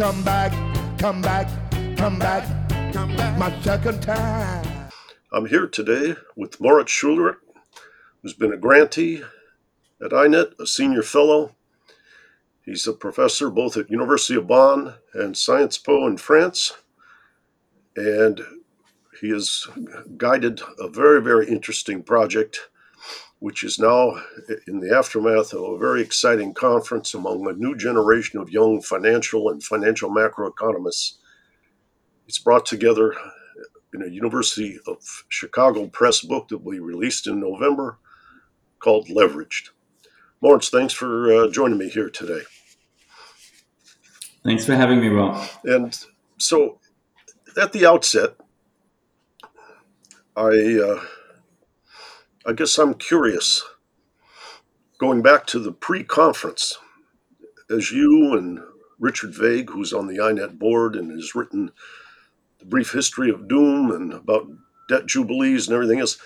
Come back, come back, come back. Come back. My second time. I'm here today with Moritz Schularick, who's been a grantee at INET, a senior fellow. He's a professor both at University of Bonn and Sciences Po in France, and he has guided a very, very interesting project, which is now in the aftermath of a very exciting conference among a new generation of young financial and financial macroeconomists. It's brought together in a University of Chicago press book that we released in November called Leveraged. Lawrence, thanks for uh, joining me here today. Thanks for having me, Rob. And so, at the outset, I uh, I guess I'm curious. Going back to the pre-conference, as you and Richard Vague, who's on the INET board and has written the brief history of doom and about debt jubilees and everything else,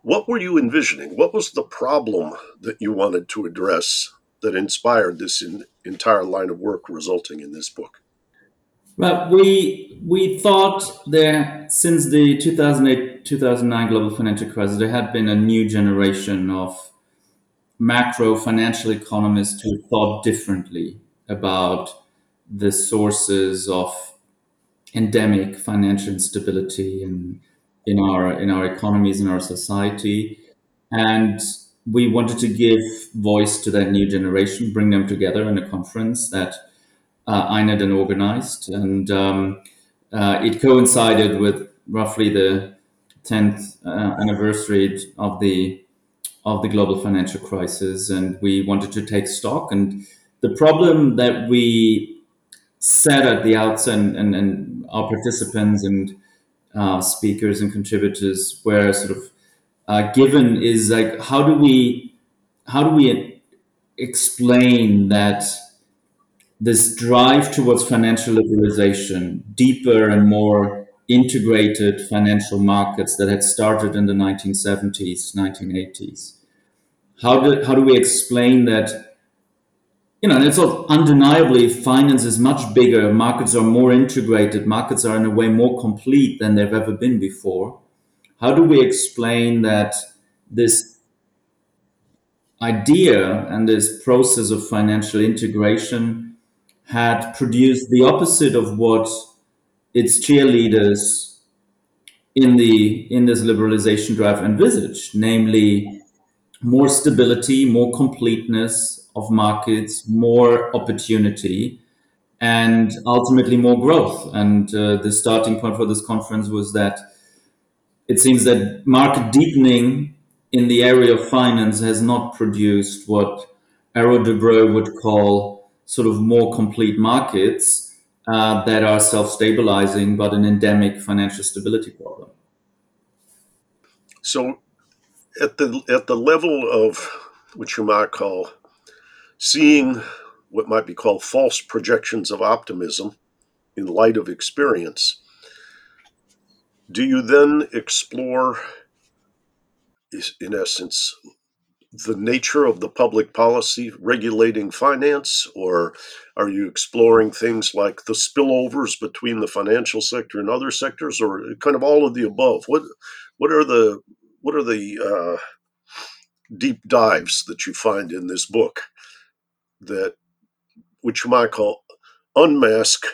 what were you envisioning? What was the problem that you wanted to address that inspired this in, entire line of work resulting in this book? Well, we we thought there since the 2008 2009 global financial crisis, there had been a new generation of macro financial economists who thought differently about the sources of endemic financial instability in in our in our economies in our society, and we wanted to give voice to that new generation, bring them together in a conference that uh, INET and organized, and um, uh, it coincided with roughly the 10th uh, anniversary of the of the global financial crisis, and we wanted to take stock. And the problem that we said at the outset, and, and, and our participants and uh, speakers and contributors were sort of uh, given is like how do we how do we explain that this drive towards financial liberalization, deeper and more integrated financial markets that had started in the 1970s, 1980s. How do, how do we explain that? You know, and it's all undeniably finance is much bigger, markets are more integrated, markets are in a way more complete than they've ever been before. How do we explain that this idea and this process of financial integration had produced the opposite of what its cheerleaders in the in this liberalization drive envisaged, namely more stability, more completeness of markets, more opportunity, and ultimately more growth. And uh, the starting point for this conference was that it seems that market deepening in the area of finance has not produced what Arrow-Debreu would call sort of more complete markets uh, that are self-stabilizing, but an endemic financial stability problem. So, at the at the level of what you might call seeing what might be called false projections of optimism in light of experience, do you then explore, in essence, the nature of the public policy regulating finance, or are you exploring things like the spillovers between the financial sector and other sectors, or kind of all of the above? What what are the what are the uh, deep dives that you find in this book that which you might call unmask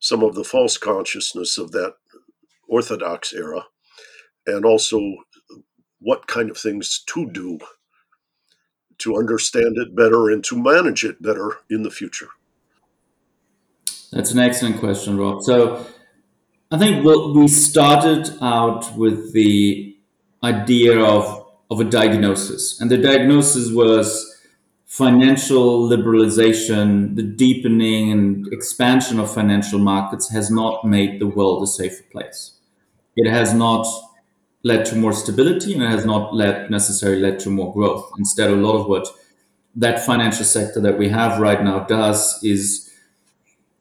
some of the false consciousness of that orthodox era, and also what kind of things to do to understand it better and to manage it better in the future? That's an excellent question, Rob. So I think what we started out with the idea of, of a diagnosis. And the diagnosis was financial liberalization, the deepening and expansion of financial markets has not made the world a safer place. It has not led to more stability and it has not led necessarily led to more growth. Instead, a lot of what that financial sector that we have right now does is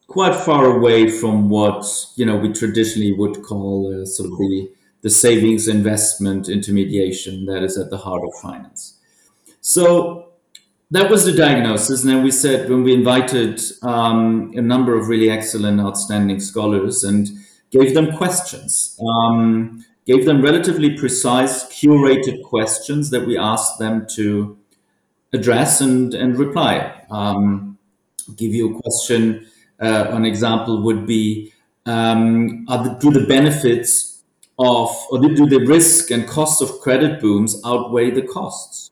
quite far away from what you know we traditionally would call uh, sort of the the savings investment intermediation that is at the heart of finance. So that was the diagnosis. And then we said, when we invited um, a number of really excellent, outstanding scholars and gave them questions, um, gave them relatively precise, curated questions that we asked them to address and, and reply. Um, give you a question. Uh, an example would be um, the, do the benefits of, or do the risk and costs of credit booms outweigh the costs?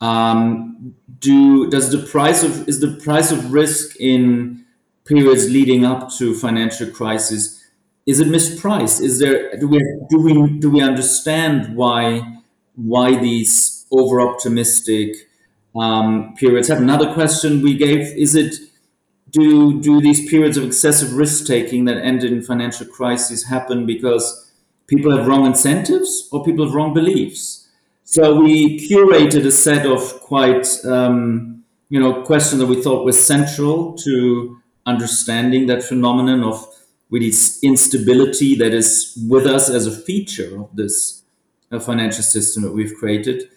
Um, do does the price of is the price of risk in periods leading up to financial crisis is it mispriced? Is there do we do we do we understand why why these over optimistic um, periods have? Another question we gave is it do do these periods of excessive risk taking that end in financial crises happen because people have wrong incentives or people have wrong beliefs? So we curated a set of quite, um, you know, questions that we thought were central to understanding that phenomenon of really instability that is with us as a feature of this uh, financial system that we've created,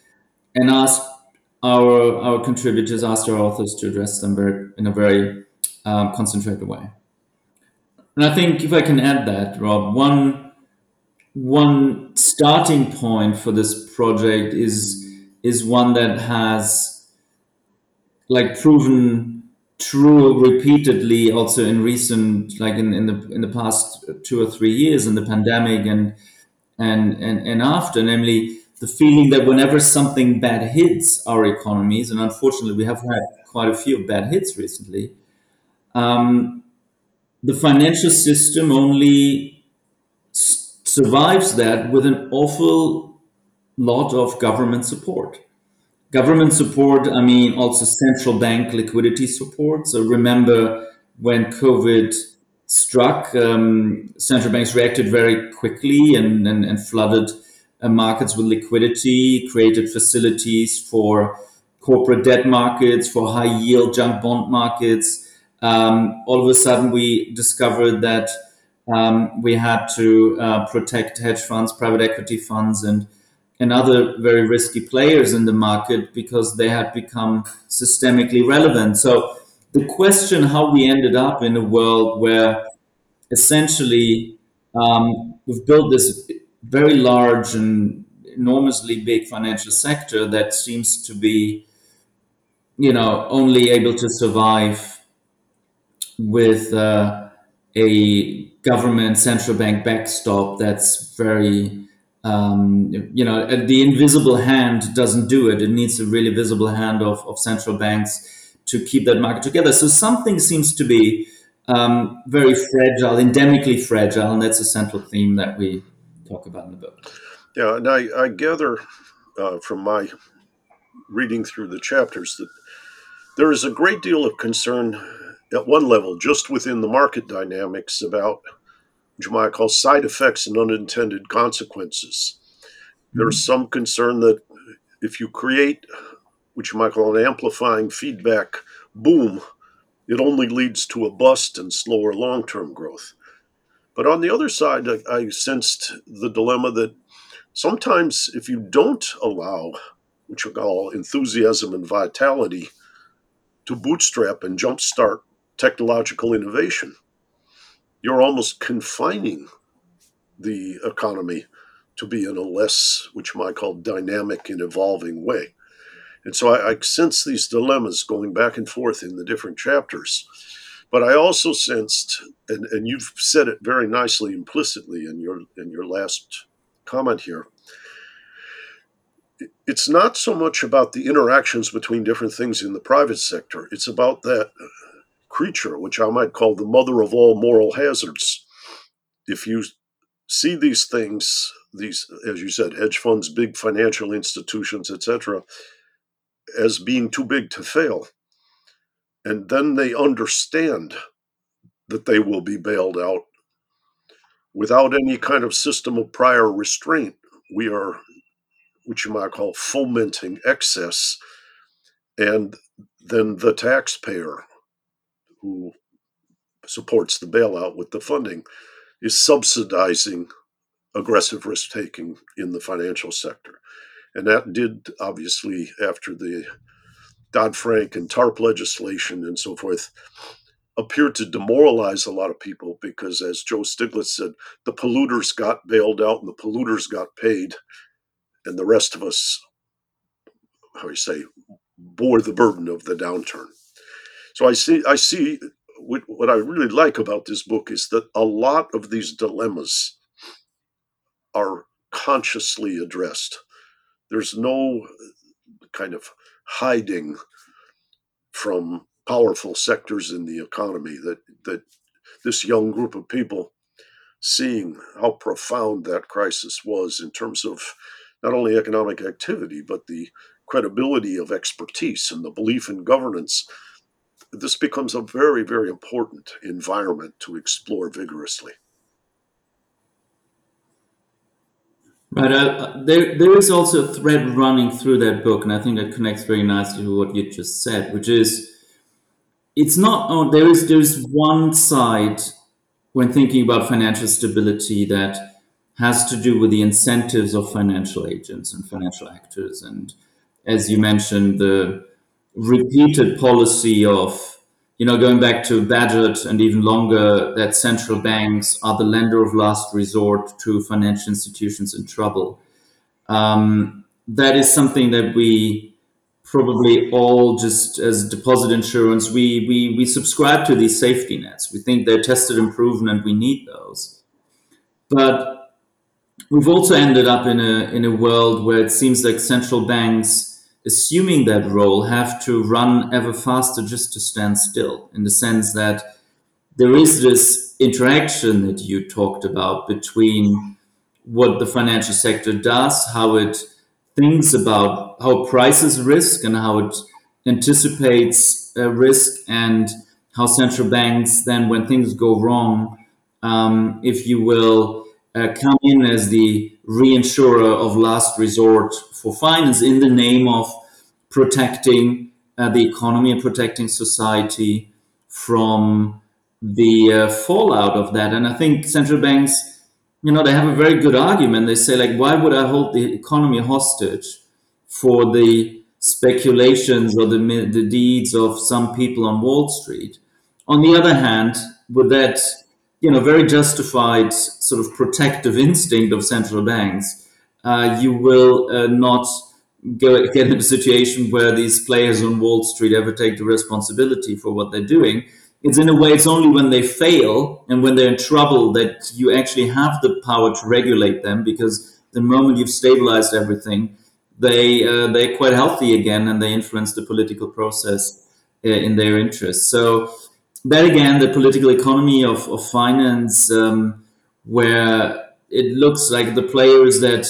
and asked our our contributors, asked our authors to address them very, in a very um, concentrated way. And I think if I can add that, Rob, one one starting point for this project is is one that has like proven true repeatedly also in recent like in, in the in the past two or three years in the pandemic and and and, and after namely the feeling that whenever something bad hits our economies and unfortunately we have had quite a few bad hits recently um, the financial system only survives that with an awful lot of government support. Government support, I mean, also central bank liquidity support. So remember when COVID struck, um, central banks reacted very quickly and, and, and flooded uh, markets with liquidity, created facilities for corporate debt markets, for high yield junk bond markets. Um, all of a sudden, we discovered that um, we had to uh, protect hedge funds, private equity funds, and and other very risky players in the market because they had become systemically relevant. So the question how we ended up in a world where essentially um, we've built this very large and enormously big financial sector that seems to be you know only able to survive with uh, a government central bank backstop that's very um, you know the invisible hand doesn't do it. It needs a really visible hand of, of central banks to keep that market together. So something seems to be um, very fragile endemically fragile and that's a central theme that we talk about in the book. Yeah and i, I gather uh, from my reading through the chapters that there is a great deal of concern at one level, just within the market dynamics, about what you might call side effects and unintended consequences. Mm-hmm. There's some concern that if you create what you might call an amplifying feedback boom, it only leads to a bust and slower long term growth. But on the other side, I, I, sensed the dilemma that sometimes if you don't allow what you call enthusiasm and vitality to bootstrap and jumpstart technological innovation. You're almost confining the economy to be in a less, which you might call dynamic and evolving way. And so I, I, sense these dilemmas going back and forth in the different chapters. But I also sensed, and, and you've said it very nicely implicitly in your in your last comment here, it's not so much about the interactions between different things in the private sector. It's about that creature, which I might call the mother of all moral hazards. If you see these things, these, as you said, hedge funds, big financial institutions, etc., as being too big to fail. And then they understand that they will be bailed out without any kind of system of prior restraint. We are, what you might call, fomenting excess. And then the taxpayer who supports the bailout with the funding is subsidizing aggressive risk taking in the financial sector. And that did, obviously, after the Dodd Frank and TARP legislation and so forth, appear to demoralize a lot of people because, as Joe Stiglitz said, the polluters got bailed out and the polluters got paid, and the rest of us, how do you say, bore the burden of the downturn. So I see, I see what I really like about this book is that a lot of these dilemmas are consciously addressed. There's no kind of hiding from powerful sectors in the economy that that this young group of people seeing how profound that crisis was in terms of not only economic activity but the credibility of expertise and the belief in governance this becomes a very very important environment to explore vigorously Right. Uh, there, there is also a thread running through that book, and I think that connects very nicely to what you just said, which is it's not. Oh, there is there is one side when thinking about financial stability that has to do with the incentives of financial agents and financial actors, and as you mentioned, the repeated policy of you know, going back to Bagehot and even longer, that central banks are the lender of last resort to financial institutions in trouble. Um, that is something that we probably all just as deposit insurance, we, we, we subscribe to these safety nets. We think they're tested and proven and we need those. But we've also ended up in a, in a world where it seems like central banks assuming that role have to run ever faster just to stand still in the sense that there is this interaction that you talked about between what the financial sector does, how it thinks about how prices risk and how it anticipates uh, risk, and how central banks then, when things go wrong, um, if you will, uh, come in as the reinsurer of last resort for finance in the name of protecting uh, the economy and protecting society from the uh, fallout of that. And I think central banks, you know, they have a very good argument. They say, like, why would I hold the economy hostage for the speculations or the, the deeds of some people on Wall Street? On the other hand, with that you know, very justified sort of protective instinct of central banks, uh, you will uh, not go, get into a situation where these players on Wall Street ever take the responsibility for what they're doing. It's in a way, it's only when they fail and when they're in trouble that you actually have the power to regulate them because the moment you've stabilized everything, they, uh, they're quite healthy again and they influence the political process uh, in their interest. So, that again, the political economy of, of finance, um, where it looks like the players that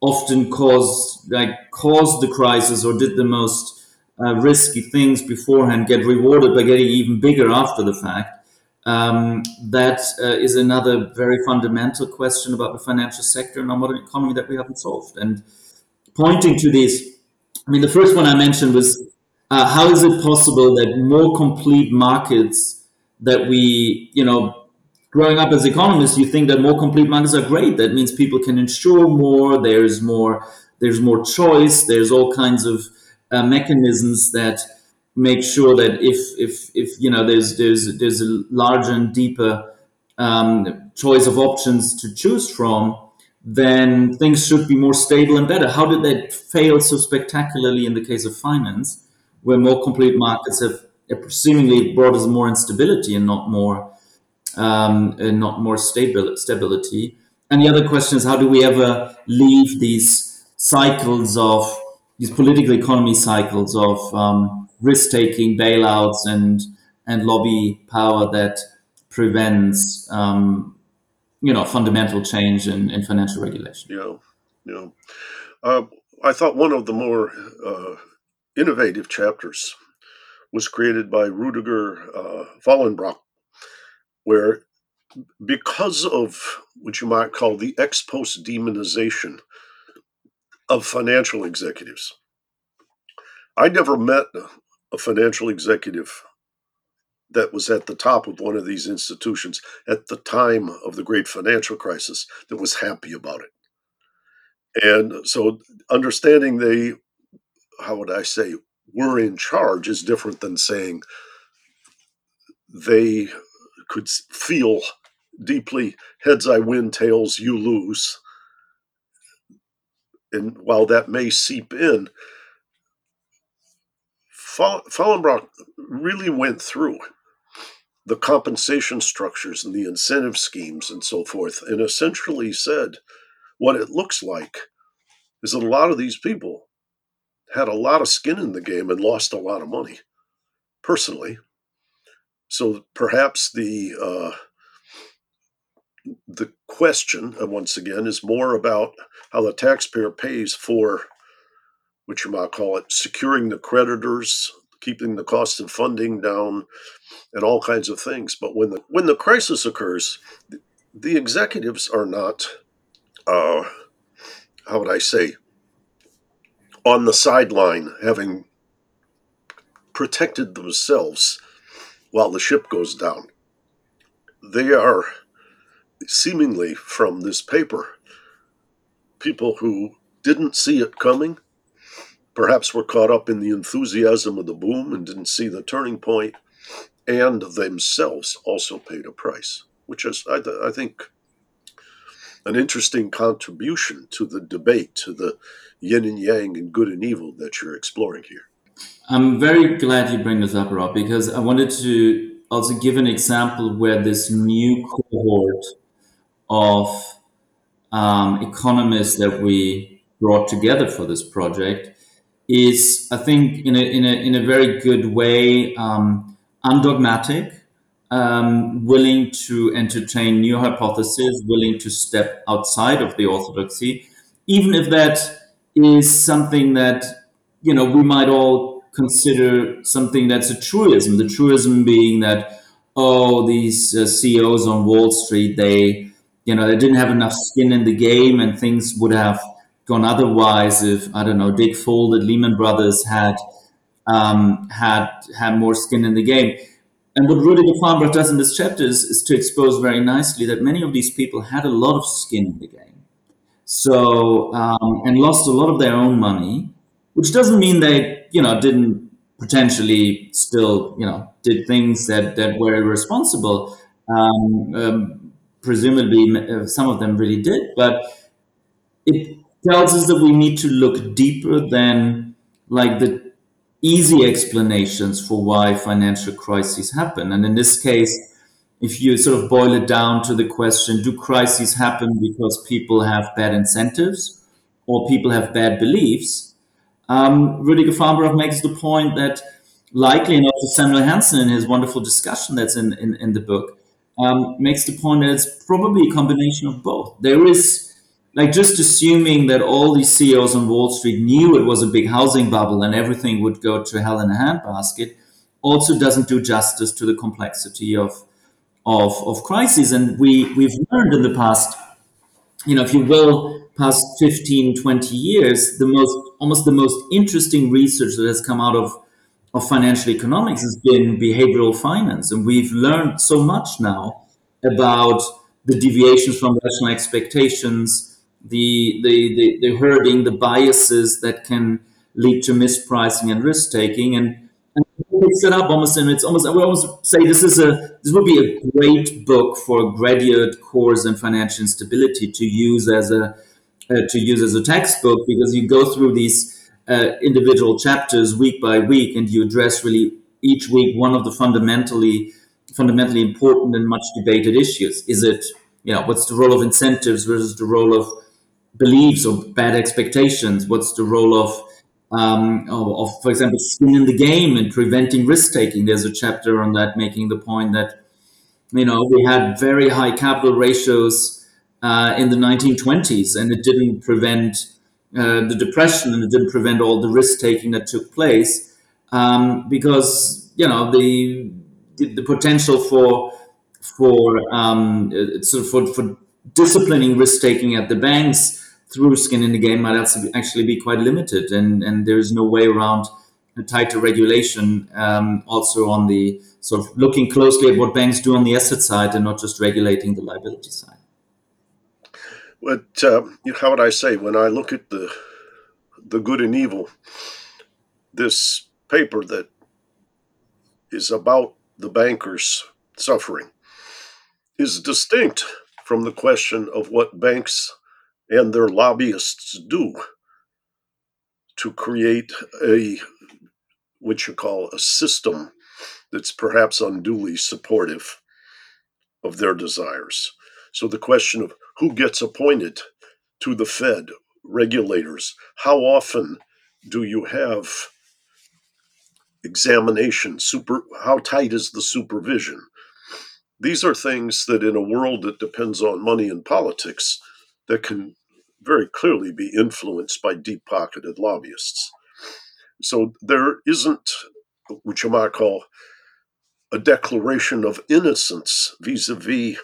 often caused like caused the crisis or did the most uh, risky things beforehand get rewarded by getting even bigger after the fact. Um, that uh, is another very fundamental question about the financial sector in our modern economy that we haven't solved. And pointing to these, I mean, the first one I mentioned was uh, how is it possible that more complete markets that we, you know, growing up as economists, you think that more complete markets are great. That means people can insure more. There's more. There's more choice. There's all kinds of uh, mechanisms that make sure that if if if you know there's there's there's a larger and deeper um, choice of options to choose from, then things should be more stable and better. How did that fail so spectacularly in the case of finance? Where more complete markets have seemingly brought us more instability and not more um, and not more stable stability. And the other question is, how do we ever leave these cycles of these political economy cycles of um, risk taking, bailouts, and and lobby power that prevents um, you know fundamental change in, in financial regulation? Yeah, yeah. Uh, I thought one of the more uh, innovative chapters was created by Rudiger uh, Fahlenbrach, where because of what you might call the ex post demonization of financial executives, I never met a financial executive that was at the top of one of these institutions at the time of the great financial crisis that was happy about it. And so understanding they, how would I say, were in charge is different than saying they could feel deeply heads I win, tails you lose. And while that may seep in, Fahlenbrach really went through the compensation structures and the incentive schemes and so forth, and essentially said what it looks like is that a lot of these people had a lot of skin in the game and lost a lot of money personally. So perhaps the uh, the question, uh, once again, is more about how the taxpayer pays for, what you might call it, securing the creditors, keeping the cost of funding down, and all kinds of things. But when the when the crisis occurs, the, the executives are not, uh, how would I say, on the sideline, having protected themselves while the ship goes down. They are seemingly from this paper people who didn't see it coming, perhaps were caught up in the enthusiasm of the boom and didn't see the turning point, and themselves also paid a price, which is, I, I think, an interesting contribution to the debate, to the yin and yang and good and evil that you're exploring here. I'm very glad you bring this up, Rob, because I wanted to also give an example where this new cohort of um, economists that we brought together for this project is, I think, in a, in a, in a very good way, um, undogmatic, um, willing to entertain new hypotheses, willing to step outside of the orthodoxy, even if that is something that you know we might all consider something that's a truism. The truism being that oh, these uh, CEOs on Wall Street they you know they didn't have enough skin in the game, and things would have gone otherwise if I don't know Dick Fuld, Lehman Brothers had um, had had more skin in the game. And what Rudiger Fahlenbrach does in this chapter is, is to expose very nicely that many of these people had a lot of skin in the game so, um, and lost a lot of their own money, which doesn't mean they, you know, didn't potentially still, you know, did things that, that were irresponsible. Um, um, presumably, uh, some of them really did, but it tells us that we need to look deeper than like the easy explanations for why financial crises happen. And in this case, if you sort of boil it down to the question do crises happen because people have bad incentives or people have bad beliefs? Um, Rudiger Fahlenbrach makes the point that likely, also Samuel Hanson in his wonderful discussion that's in, in, in the book, um, makes the point that it's probably a combination of both. There is, like, just assuming that all these CEOs on Wall Street knew it was a big housing bubble and everything would go to hell in a handbasket also doesn't do justice to the complexity of of, of crises. And we, we've learned in the past, you know, if you will, past 15, 20 years, the most, almost the most interesting research that has come out of, of financial economics has been behavioral finance. And we've learned so much now about the deviations from rational expectations, the, the, the, the herding, the biases that can lead to mispricing and risk taking. And picks it up almost, and it's almost. I would almost say this is a this would be a great book for a graduate course in financial instability to use as a uh, to use as a textbook because you go through these uh, individual chapters week by week, and you address really each week one of the fundamentally fundamentally important and much debated issues. Is it you know what's the role of incentives versus the role of beliefs or bad expectations? What's the role of um, of, for example, skin in the game and preventing risk taking. There's a chapter on that, making the point that you know we had very high capital ratios uh, in the 1920s, and it didn't prevent uh, the depression and it didn't prevent all the risk taking that took place um, because you know the, the, the potential for for um, sort of for, for disciplining risk taking at the banks through skin in the game might actually be quite limited, and and there is no way around a tighter regulation. Um, also on the sort of looking closely at what banks do on the asset side and not just regulating the liability side. But uh, how would I say when I look at the the good and evil, this paper that is about the bankers suffering is distinct from the question of what banks and their lobbyists do to create a what you call a system that's perhaps unduly supportive of their desires. So the question of who gets appointed to the Fed, regulators, how often do you have examination, super how tight is the supervision? These are things that in a world that depends on money and politics that can very clearly be influenced by deep-pocketed lobbyists. So there isn't what you might call a declaration of innocence vis-a-vis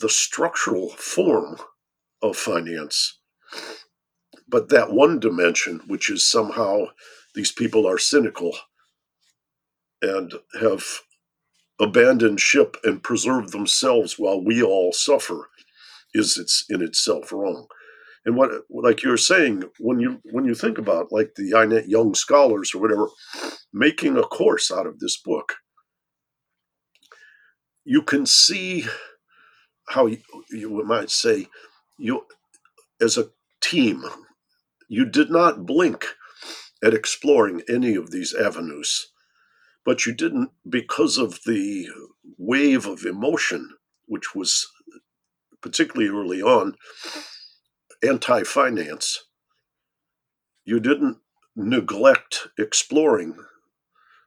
the structural form of finance. But that one dimension, which is somehow these people are cynical and have abandoned ship and preserved themselves while we all suffer, is it's in itself wrong. And what, like you're saying, when you when you think about like the INET Young Scholars or whatever, making a course out of this book, you can see how you, you might say you as a team you did not blink at exploring any of these avenues but you didn't because of the wave of emotion which was particularly early on anti-finance you didn't neglect exploring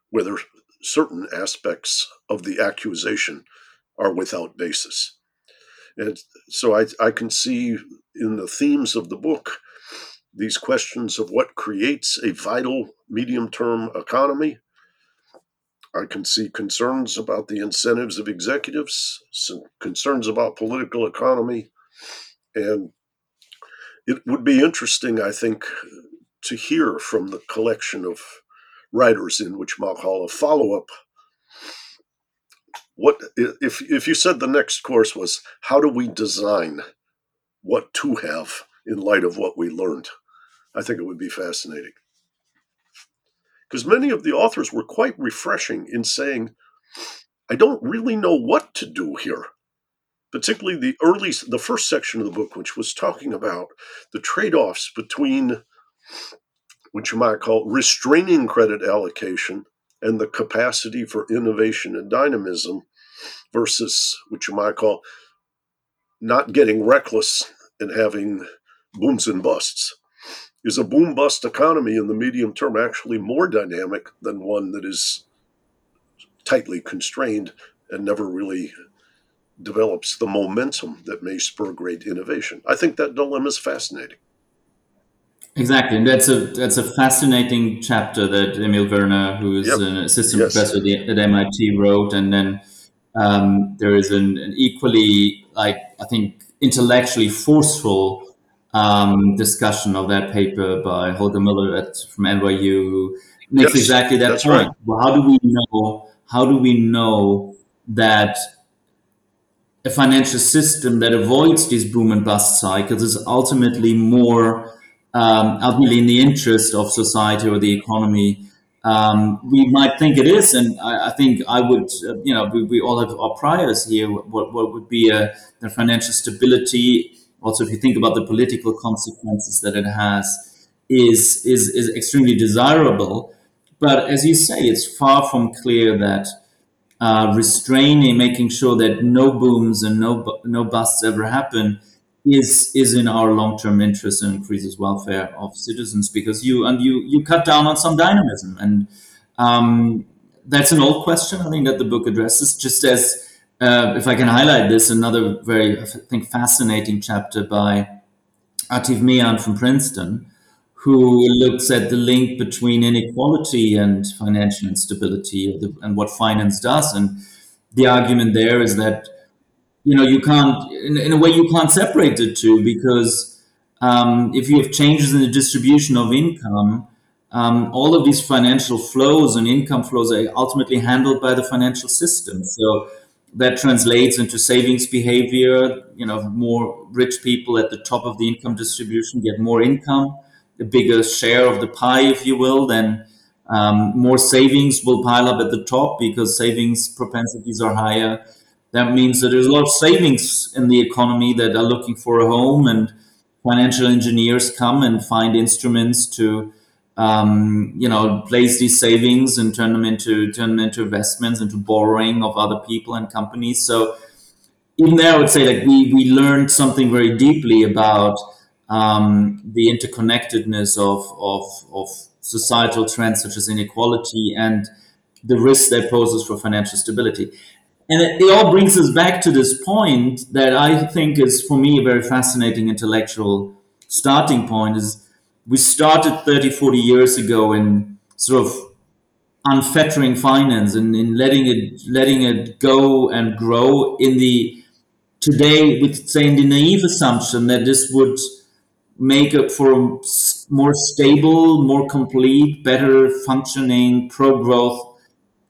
whether certain aspects of the accusation are without basis and so I, I can see in the themes of the book these questions of what creates a vital medium term economy. I can see concerns about the incentives of executives, some concerns about political economy. And it would be interesting, I think, to hear from the collection of writers in which Malhalla follow up. What if if you said the next course was how do we design what to have in light of what we learned? I think it would be fascinating. Because many of the authors were quite refreshing in saying i don't really know what to do here particularly the early the first section of the book which was talking about the trade-offs between what you might call restraining credit allocation and the capacity for innovation and dynamism versus what you might call not getting reckless and having booms and busts. Is a boom bust economy in the medium term actually more dynamic than one that is tightly constrained and never really develops the momentum that may spur great innovation? I think that dilemma is fascinating. Exactly, and that's a that's a fascinating chapter that Emil Verner, who is yep. an assistant yes. professor at MIT, wrote, and then um, there is an, an, equally, like I think, intellectually forceful um, discussion of that paper by Holger Mueller at, from NYU, who makes yes, exactly that point. Right. Well, how do we know? How do we know that a financial system that avoids these boom and bust cycles is ultimately more um, ultimately in the interest of society or the economy. Um, we might think it is, and I, I think I would, uh, you know, we, we, all have our priors here. What, what would be a, the financial stability? Also, if you think about the political consequences that it has, is is is extremely desirable. But as you say, it's far from clear that uh, restraining, making sure that no booms and no no busts ever happen, is is in our long term interest and increases welfare of citizens because you and you you cut down on some dynamism. And um, that's an old question I think that the book addresses. Just as uh, if I can highlight this another very I think fascinating chapter by Atif Mian from Princeton, who looks at the link between inequality and financial instability and what finance does. And the argument there is that you know you can't in, in a way you can't separate the two because um, if you have changes in the distribution of income um, all of these financial flows and income flows are ultimately handled by the financial system so that translates into savings behavior you know more rich people at the top of the income distribution get more income a bigger share of the pie if you will then um, more savings will pile up at the top because savings propensities are higher that means that there's a lot of savings in the economy that are looking for a home, and financial engineers come and find instruments to, um, you know, place these savings and turn them into turn them into investments, into borrowing of other people and companies. So even there, I would say like we we learned something very deeply about um, the interconnectedness of, of of societal trends such as inequality and the risk that poses for financial stability. And it, it, all brings us back to this point that I think is for me a very fascinating intellectual starting point is we started 30, 40 years ago in sort of unfettering finance and in letting it letting it go and grow in the today with saying the naive assumption that this would make it for a more stable, more complete, better functioning, pro growth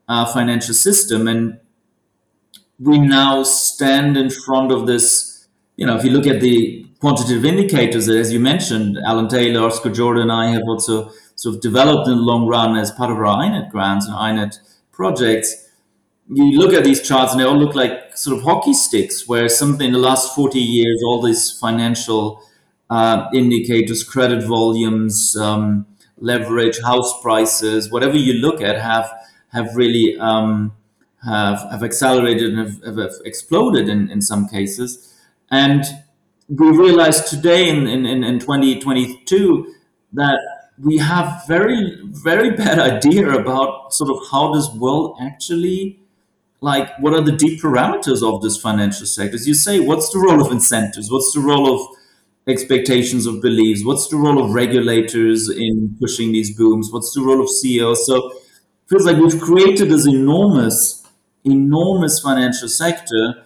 uh, financial system. And we now stand in front of this. You know, if you look at the quantitative indicators, as you mentioned, Alan Taylor, Oscar Jordà, and I have also sort of developed in the long run as part of our INET grants and INET projects. You look at these charts and they all look like sort of hockey sticks, where something in the last 40 years, all these financial uh, indicators, credit volumes, um, leverage, house prices, whatever you look at, have have really um, have, have accelerated and have, have exploded in, in some cases. And we realize today in, in, in 2022 that we have very, very bad idea about sort of how this world actually like what are the deep parameters of this financial sector? As you say, what's the role of incentives? What's the role of expectations of beliefs? What's the role of regulators in pushing these booms? What's the role of CEOs? So it feels like we've created this enormous enormous financial sector,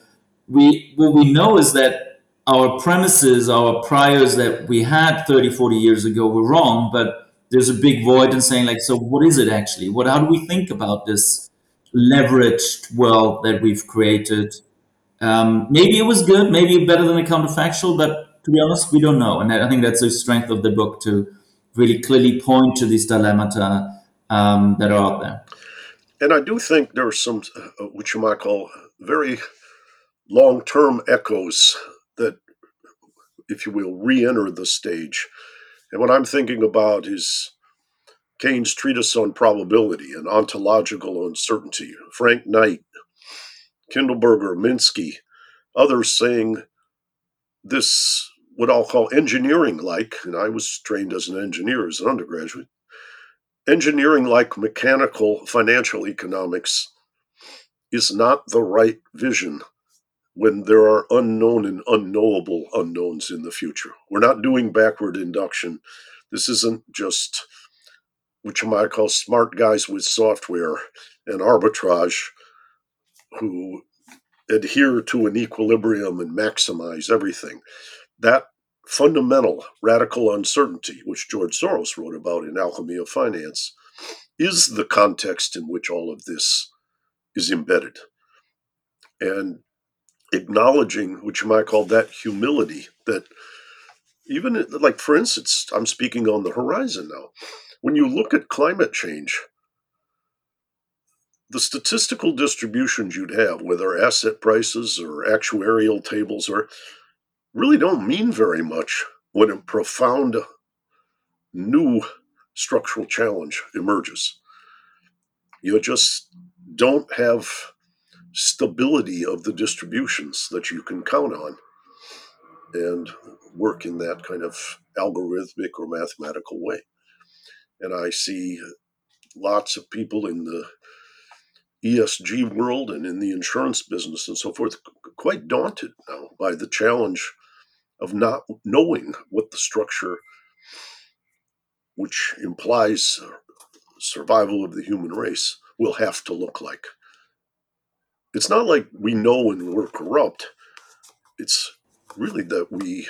we what we know is that our premises, our priors that we had 30, 40 years ago were wrong, but there's a big void in saying like, so what is it actually? What how do we think about this leveraged world that we've created? Um, maybe it was good, maybe better than a counterfactual, but to be honest, we don't know. And I think that's the strength of the book to really clearly point to these dilemmata um, that are out there. And I do think there are some, uh, what you might call, very long term echoes that, if you will, re enter the stage. And what I'm thinking about is Keynes' treatise on probability and ontological uncertainty, Frank Knight, Kindleberger, Minsky, others saying this, what I'll call engineering like, and I was trained as an engineer as an undergraduate, engineering like mechanical financial economics is not the right vision when there are unknown and unknowable unknowns in the future. We're not doing backward induction. This isn't just what you might call smart guys with software and arbitrage who adhere to an equilibrium and maximize everything. That fundamental radical uncertainty, which George Soros wrote about in Alchemy of Finance, is the context in which all of this is embedded. And acknowledging, which you might call that humility, that even like, for instance, I'm speaking on the horizon now. When you look at climate change, the statistical distributions you'd have, whether asset prices or actuarial tables, or really don't mean very much when a profound new structural challenge emerges. You just don't have stability of the distributions that you can count on and work in that kind of algorithmic or mathematical way. And I see lots of people in the ESG world and in the insurance business and so forth quite daunted now by the challenge of not knowing what the structure, which implies survival of the human race, will have to look like. It's not like we know and we're corrupt. It's really that we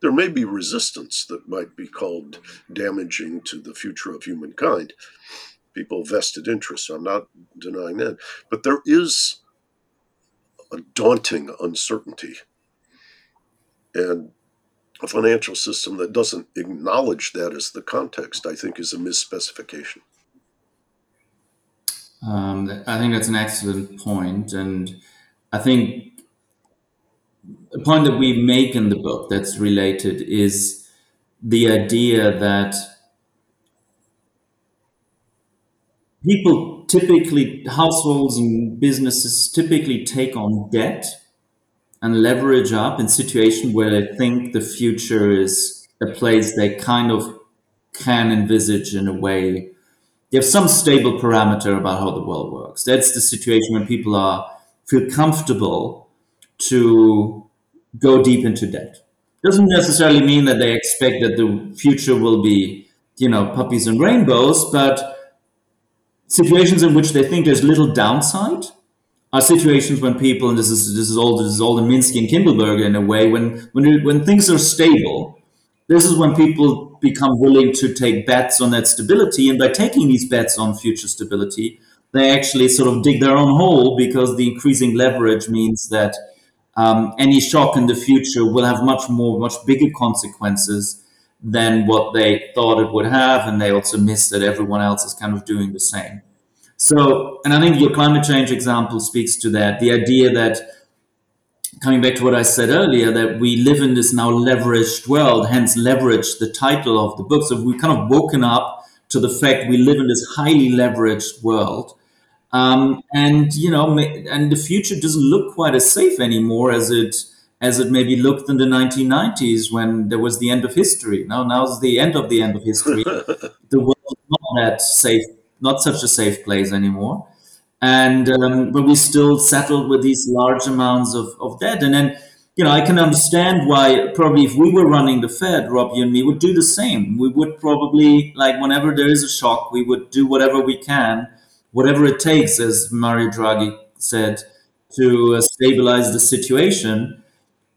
there may be resistance that might be called damaging to the future of humankind. People vested interests. I'm not denying that. But there is a daunting uncertainty. And a financial system that doesn't acknowledge that as the context, I think, is a misspecification. Um, I think that's an excellent point, and I think a point that we make in the book that's related is the idea that people typically, households and businesses typically take on debt and leverage up in situations where they think the future is a place they kind of can envisage in a way They have some stable parameter about how the world works. That's the situation when people are feel comfortable to go deep into debt. Doesn't necessarily mean that they expect that the future will be, you know, puppies and rainbows, but situations in which they think there's little downside are situations when people, and this is this is all this is all the Minsky and Kindleberger in a way, when when when things are stable, this is when people become willing to take bets on that stability. And by taking these bets on future stability, they actually sort of dig their own hole because the increasing leverage means that um, any shock in the future will have much more, much bigger consequences than what they thought it would have. And they also miss that everyone else is kind of doing the same. So, and I think your climate change example speaks to that. The idea that coming back to what I said earlier, that we live in this now leveraged world, hence leverage the title of the book. So we've kind of woken up to the fact we live in this highly leveraged world. Um, and you know, and the future doesn't look quite as safe anymore as it as it maybe looked in the 1990s when there was the end of history. Now, now's the end of the end of history. the world is not that safe, not such a safe place anymore. And um, but we still settled with these large amounts of, of debt. And then you know i can understand why probably if we were running the fed rob you and me would do the same. We would probably like whenever there is a shock we would do whatever we can whatever it takes as mario draghi said to uh, stabilize the situation.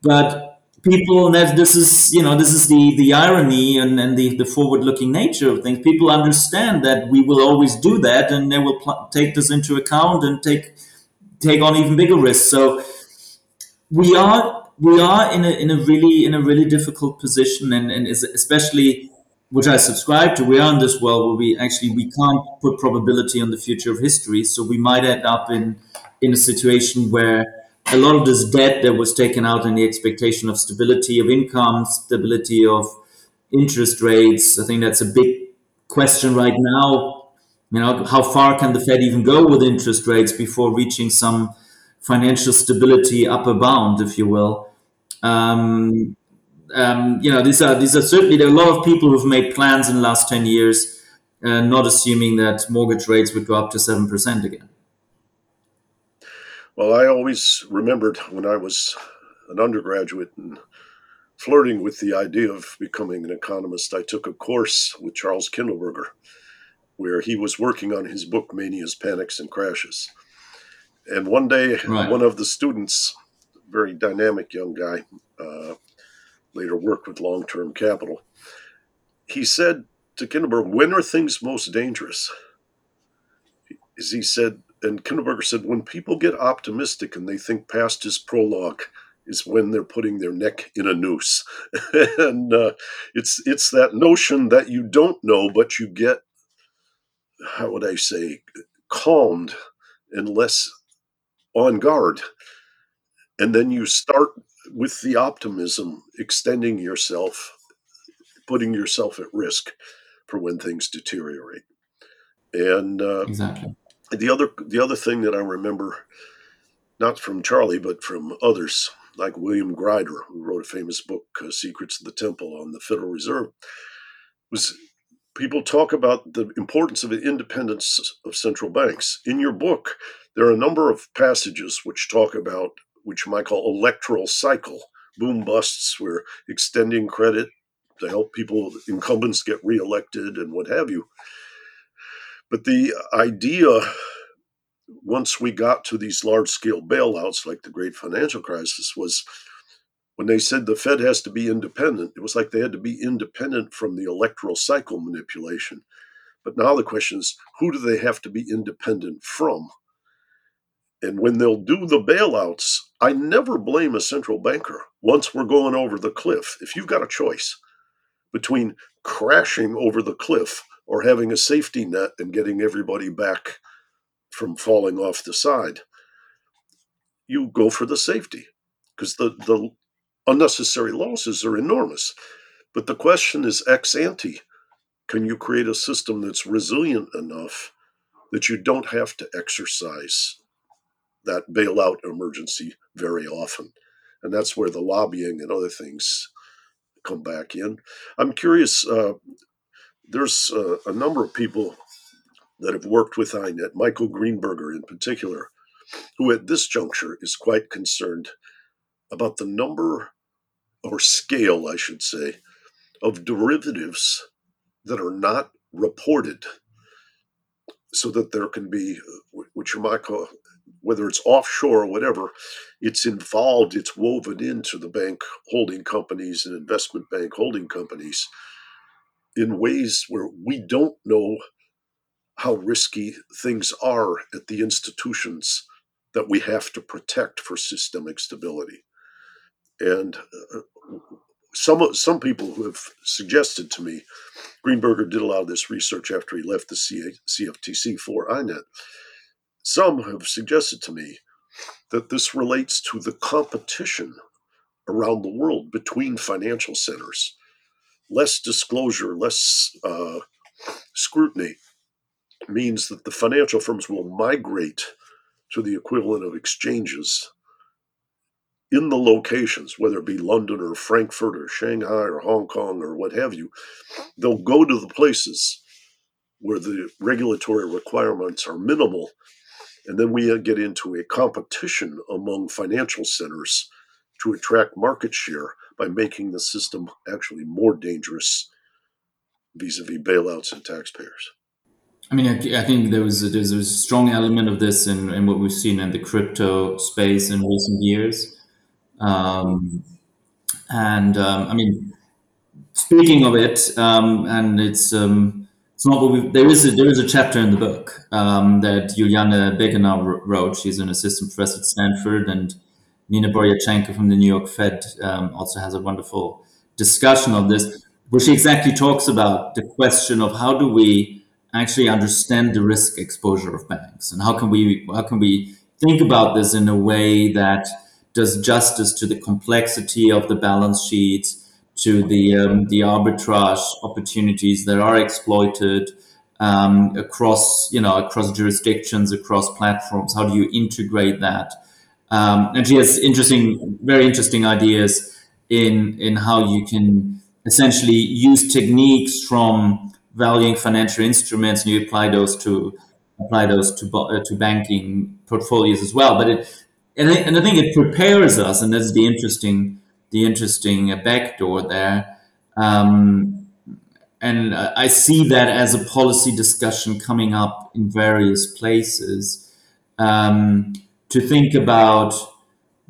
But people and that this is you know this is the the irony and, and the, the forward looking nature of things. People understand that we will always do that and they will pl- take this into account and take take on even bigger risks. So we are we are in a, in a really in a really difficult position and, and especially which I subscribe to we are in this world where we actually we can't put probability on the future of history. So we might end up in in a situation where a lot of this debt that was taken out in the expectation of stability of income, stability of interest rates. I think that's a big question right now. You know, how far can the Fed even go with interest rates before reaching some financial stability upper bound, if you will? Um, um, you know, these are these are certainly there are a lot of people who've made plans in the last ten years, uh, not assuming that mortgage rates would go up to seven percent again. Well, I always remembered when I was an undergraduate and flirting with the idea of becoming an economist, I took a course with Charles Kindleberger where he was working on his book Manias, Panics, and Crashes. And one day, right. one of the students, very dynamic young guy, uh, later worked with long term capital, he said to Kindleberger, When are things most dangerous? As he said, and Kindleberger said, when people get optimistic and they think past is prologue is when they're putting their neck in a noose, and uh, it's it's that notion that you don't know, but you get how would I say calmed and less on guard, and then you start with the optimism, extending yourself, putting yourself at risk for when things deteriorate, and uh, exactly the other the other thing that I remember, not from Charlie but from others like William Greider, who wrote a famous book, uh, Secrets of the Temple, on the Federal Reserve, was people talk about the importance of the independence of central banks. In your book, there are a number of passages which talk about which you might call electoral cycle boom busts. We're extending credit to help people, incumbents get reelected and what have you. But the idea, once we got to these large scale bailouts like the great financial crisis, was when they said the Fed has to be independent, it was like they had to be independent from the electoral cycle manipulation. But now the question is who do they have to be independent from? And when they'll do the bailouts, I never blame a central banker once we're going over the cliff. If you've got a choice between crashing over the cliff or having a safety net and getting everybody back from falling off the side, you go for the safety because the, the unnecessary losses are enormous. But the question is ex ante can you create a system that's resilient enough that you don't have to exercise that bailout emergency very often? And that's where the lobbying and other things come back in. I'm curious, uh, there's uh, a number of people that have worked with INET, Michael Greenberger in particular, who at this juncture is quite concerned about the number or scale, I should say, of derivatives that are not reported so that there can be, which you might call, whether it's offshore or whatever, it's involved, it's woven into the bank holding companies and investment bank holding companies in ways where we don't know how risky things are at the institutions that we have to protect for systemic stability. And uh, some some people who have suggested to me, Greenberger did a lot of this research after he left the CFTC for INET. Some have suggested to me that this relates to the competition around the world between financial centers. Less disclosure, less uh, scrutiny means that the financial firms will migrate to the equivalent of exchanges in the locations, whether it be London or Frankfurt or Shanghai or Hong Kong or what have you, they'll go to the places where the regulatory requirements are minimal. And then we get into a competition among financial centers to attract market share by making the system actually more dangerous vis a vis bailouts and taxpayers. I mean, I, think there was a, there's a strong element of this in, in what we've seen in the crypto space in recent years. Um, and um, I mean, speaking of it, um, and it's um, it's not what we there is a, there is a chapter in the book um, that Juliana Begenau wrote. She's an assistant professor at Stanford, and Nina Boyarchenko from the New York Fed um, also has a wonderful discussion of this, where she exactly talks about the question of how do we actually understand the risk exposure of banks, and how can we how can we think about this in a way that does justice to the complexity of the balance sheets, to the um, the arbitrage opportunities that are exploited um, across you know across jurisdictions, across platforms. How do you integrate that? Um, and she has interesting, very interesting ideas in in how you can essentially use techniques from valuing financial instruments and you apply those to apply those to uh, to banking portfolios as well. But it and I, and I think it prepares us, and that's the interesting the interesting uh, backdoor there. Um, and I see that as a policy discussion coming up in various places um, to think about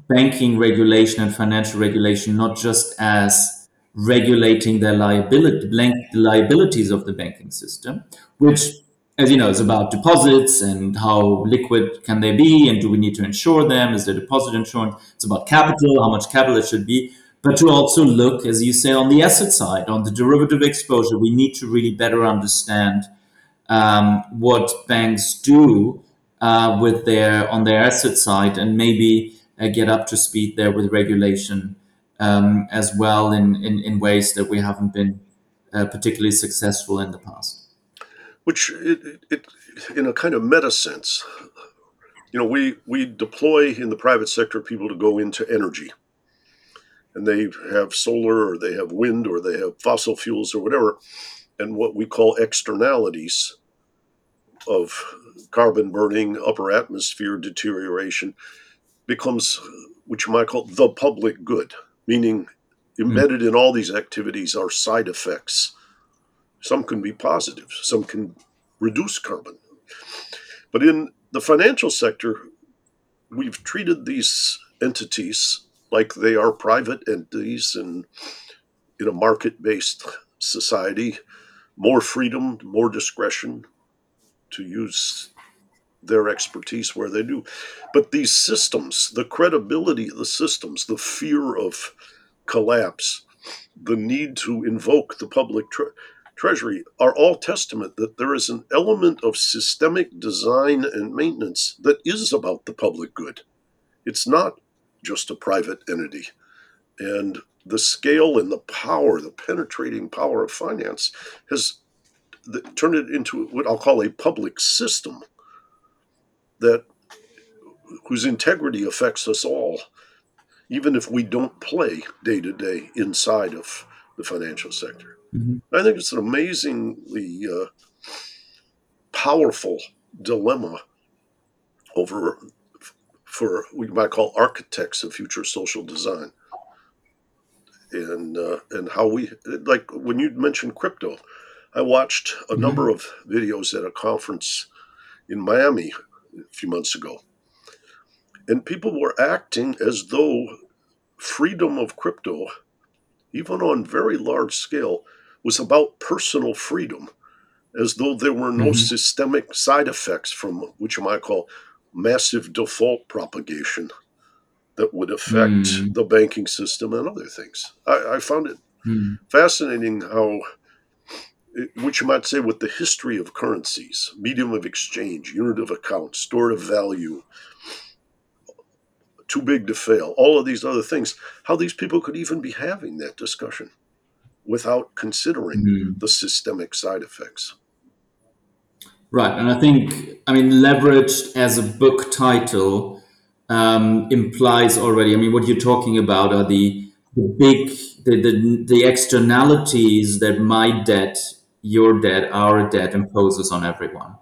banking regulation and financial regulation not just as regulating the liability liabilities of the banking system, which as you know, is about deposits and how liquid can they be, and do we need to insure them? Is there deposit insurance? It's about capital, how much capital it should be, but to also look, as you say, on the asset side, on the derivative exposure. We need to really better understand um, what banks do uh, with their on their asset side, and maybe uh, get up to speed there with regulation um, as well in, in in ways that we haven't been uh, particularly successful in the past which it, it, in a kind of meta sense, you know, we, we deploy in the private sector people to go into energy. And they have solar or they have wind or they have fossil fuels or whatever. And what we call externalities of carbon burning, upper atmosphere deterioration becomes, which you might call the public good. meaning hmm. embedded in all these activities are side effects. Some can be positive, some can reduce carbon. But in the financial sector, we've treated these entities like they are private entities and in a market based society, more freedom, more discretion to use their expertise where they do. But these systems, the credibility of the systems, the fear of collapse, the need to invoke the public tre- treasury are all testament that there is an element of systemic design and maintenance that is about the public good. It's not just a private entity. And the scale and the power, the penetrating power of finance, has turned it into what I'll call a public system that whose integrity affects us all, even if we don't play day to day inside of the financial sector. Mm-hmm. I think it's an amazingly uh, powerful dilemma over for what you might call architects of future social design, and uh, and how we like when you mentioned crypto. I watched a mm-hmm. number of videos at a conference in Miami a few months ago. And people were acting as though freedom of crypto, even on very large scale, was about personal freedom, as though there were no mm-hmm. systemic side effects from what you might call massive default propagation that would affect mm. the banking system and other things. I, I found it mm. fascinating how which you might say with the history of currencies, medium of exchange, unit of account, store of value, too big to fail, all of these other things, how these people could even be having that discussion without considering mm-hmm. the systemic side effects. Right. And I think, I mean, leveraged as a book title um, implies already, I mean, what you're talking about are the, the big, the, the, the externalities that my debt your debt, our debt imposes on everyone.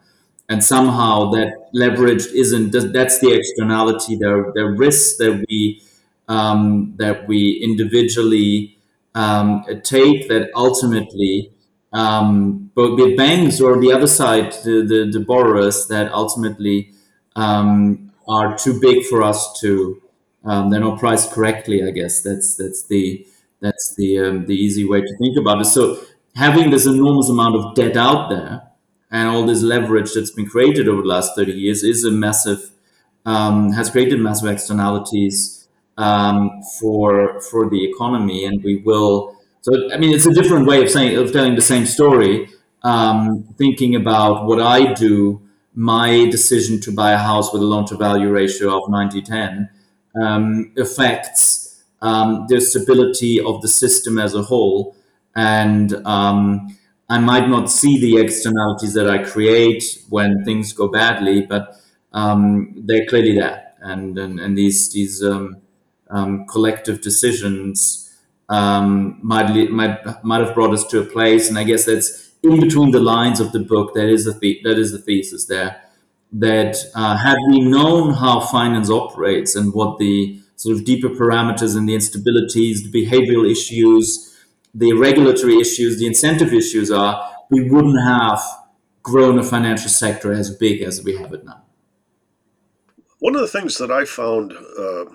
And somehow that leverage isn't that's the externality. There are risks that we um, that we individually um, take that ultimately um, both the banks or the other side, the, the, the borrowers that ultimately um, are too big for us to um, they're not priced correctly. I guess that's that's the that's the um, the easy way to think about it. So having this enormous amount of debt out there and all this leverage that's been created over the last 30 years is a massive um, has created massive externalities um, for for the economy and we will so i mean it's a different way of saying of telling the same story um, thinking about what i do my decision to buy a house with a loan to value ratio of 90 10 um, affects um, the stability of the system as a whole and um, I might not see the externalities that I create when things go badly, but um, they're clearly there, and and, and these these um, um collective decisions um, might might might have brought us to a place, and I guess that's in between the lines of the book. That is the that is the thesis there. That uh, had we known how finance operates and what the sort of deeper parameters and the instabilities, the behavioral issues, the regulatory issues, the incentive issues are, we wouldn't have grown a financial sector as big as we have it now. One of the things that I found uh,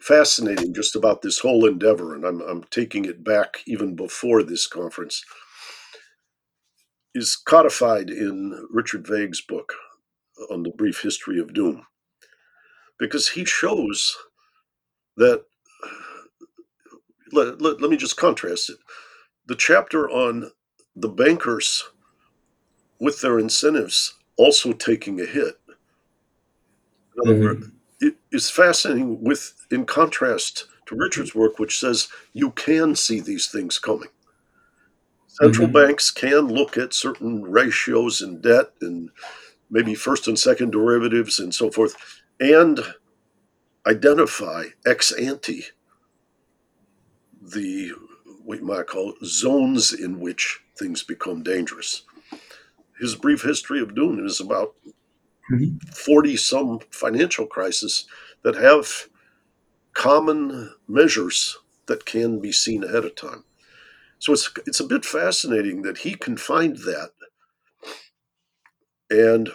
fascinating just about this whole endeavor, and I'm, I'm taking it back even before this conference, is codified in Richard Vague's book on the brief history of doom. Because he shows that let, let, let me just contrast it. The chapter on the bankers with their incentives also taking a hit. In other mm-hmm. words, it is fascinating with in contrast to Richard's work, which says you can see these things coming. Central mm-hmm. banks can look at certain ratios in debt and maybe first and second derivatives and so forth, and identify ex ante the what you might call zones in which things become dangerous. His brief history of doom is about mm-hmm. 40 some financial crises that have common measures that can be seen ahead of time. So it's it's a bit fascinating that he can find that, and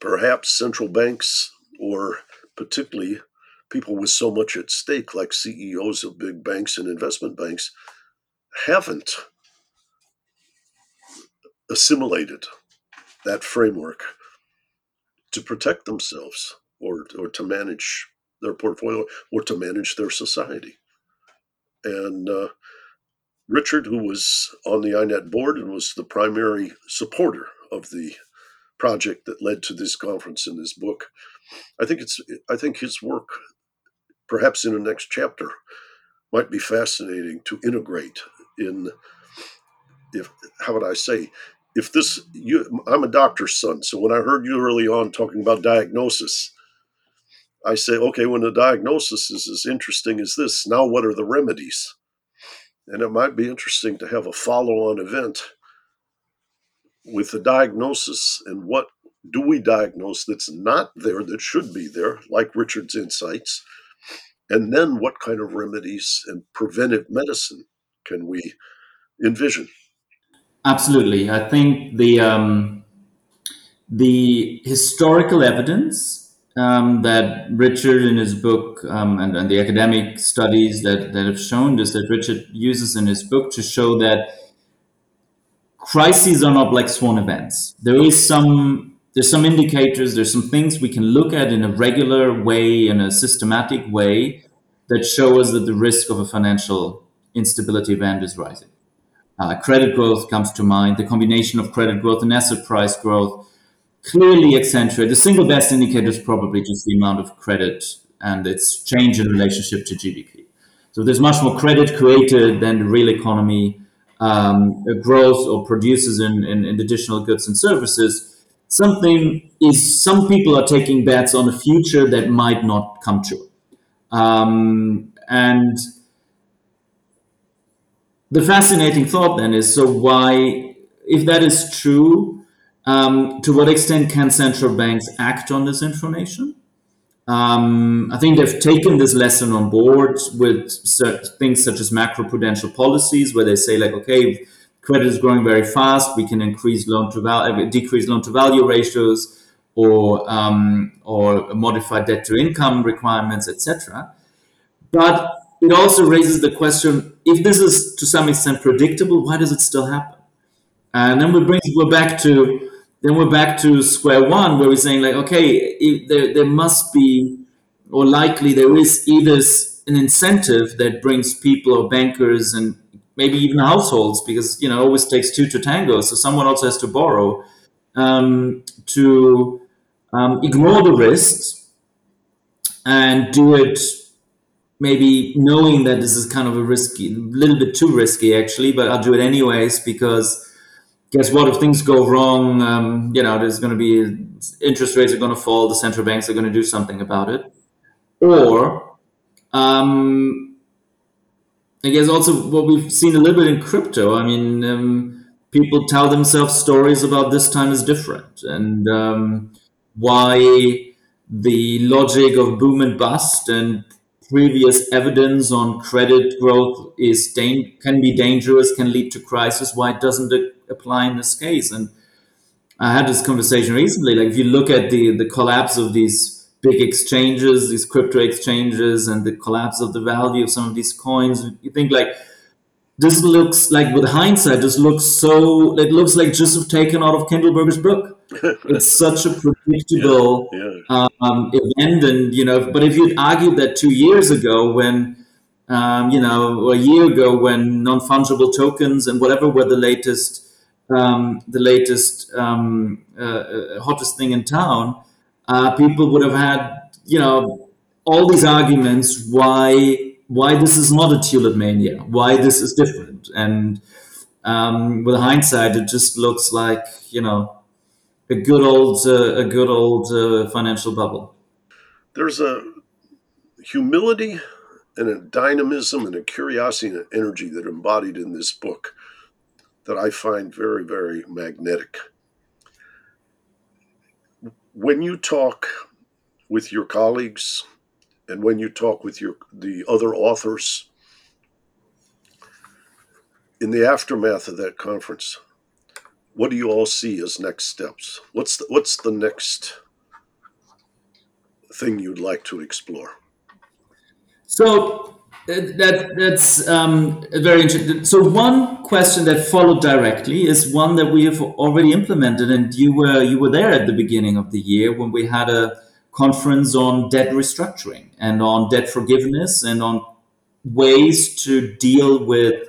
perhaps central banks or particularly people with so much at stake, like CEOs of big banks and investment banks, haven't assimilated that framework to protect themselves or, or to manage their portfolio or to manage their society. And uh, Richard, who was on the INET board and was the primary supporter of the project that led to this conference and this book, I think it's I think his work, perhaps in the next chapter, might be fascinating to integrate in. If how would I say if this you i'm a doctor's son so when i heard you early on talking about diagnosis i say okay when the diagnosis is as interesting as this now what are the remedies and it might be interesting to have a follow-on event with the diagnosis and what do we diagnose that's not there that should be there like richard's insights and then what kind of remedies and preventive medicine can we envision Absolutely, I think the um, the historical evidence um, that Richard in his book um, and, and, the academic studies that, that have shown this that Richard uses in his book to show that crises are not black swan events. There is some there's some indicators, there's some things we can look at in a regular way, in a systematic way, that show us that the risk of a financial instability event is rising. Uh, credit growth comes to mind. The combination of credit growth and asset price growth clearly accentuate. The single best indicator is probably just the amount of credit and its change in relationship to GDP. So there's much more credit created than the real economy um, grows or produces in, in, in additional goods and services. Something is some people are taking bets on a future that might not come true. Um, and the fascinating thought then is so why, if that is true, um, to what extent can central banks act on this information? Um, I think they've taken this lesson on board with things such as macroprudential policies, where they say like, okay, credit is growing very fast, we can increase loan to value, decrease loan to value ratios, or um, or modify debt to income requirements, etc. But it also raises the question: if this is to some extent predictable, why does it still happen? And then we bring we're back to then we're back to square one, where we're saying like, okay, there there must be, or likely there is either an incentive that brings people or bankers and maybe even households, because you know it always takes two to tango, so someone also has to borrow um, to um, ignore the risks and do it maybe knowing that this is kind of a risky, a little bit too risky actually, but I'll do it anyways because guess what? If things go wrong, um, you know, there's going to be interest rates are going to fall. The central banks are going to do something about it, or um, I guess also what we've seen a little bit in crypto. I mean, um, people tell themselves stories about this time is different and um, why the logic of boom and bust and previous evidence on credit growth is can be dangerous, can lead to crisis. Why it doesn't it apply in this case? And I had this conversation recently. Like if you look at the the collapse of these big exchanges, these crypto exchanges, and the collapse of the value of some of these coins, you think like this looks like with hindsight, this looks so. It looks like just taken out of Kindleberger's book. it's such a predictable yeah, yeah. Um, event, and you know. But if you'd argued that two years ago, when um, you know, a year ago, when non fungible tokens and whatever were the latest, um, the latest um, uh, uh, hottest thing in town, uh, people would have had you know all these arguments why why this is not a tulip mania, why this is different. And um, with hindsight, it just looks like you know a good old uh, a good old uh, financial bubble. There's a humility and a dynamism and a curiosity and an energy that are embodied in this book that I find very very magnetic when you talk with your colleagues and when you talk with your the other authors in the aftermath of that conference what do you all see as next steps? What's the, what's the next thing you'd like to explore? So that that's um, very interesting. So one question that followed directly is one that we have already implemented, and you were you were there at the beginning of the year when we had a conference on debt restructuring and on debt forgiveness and on ways to deal with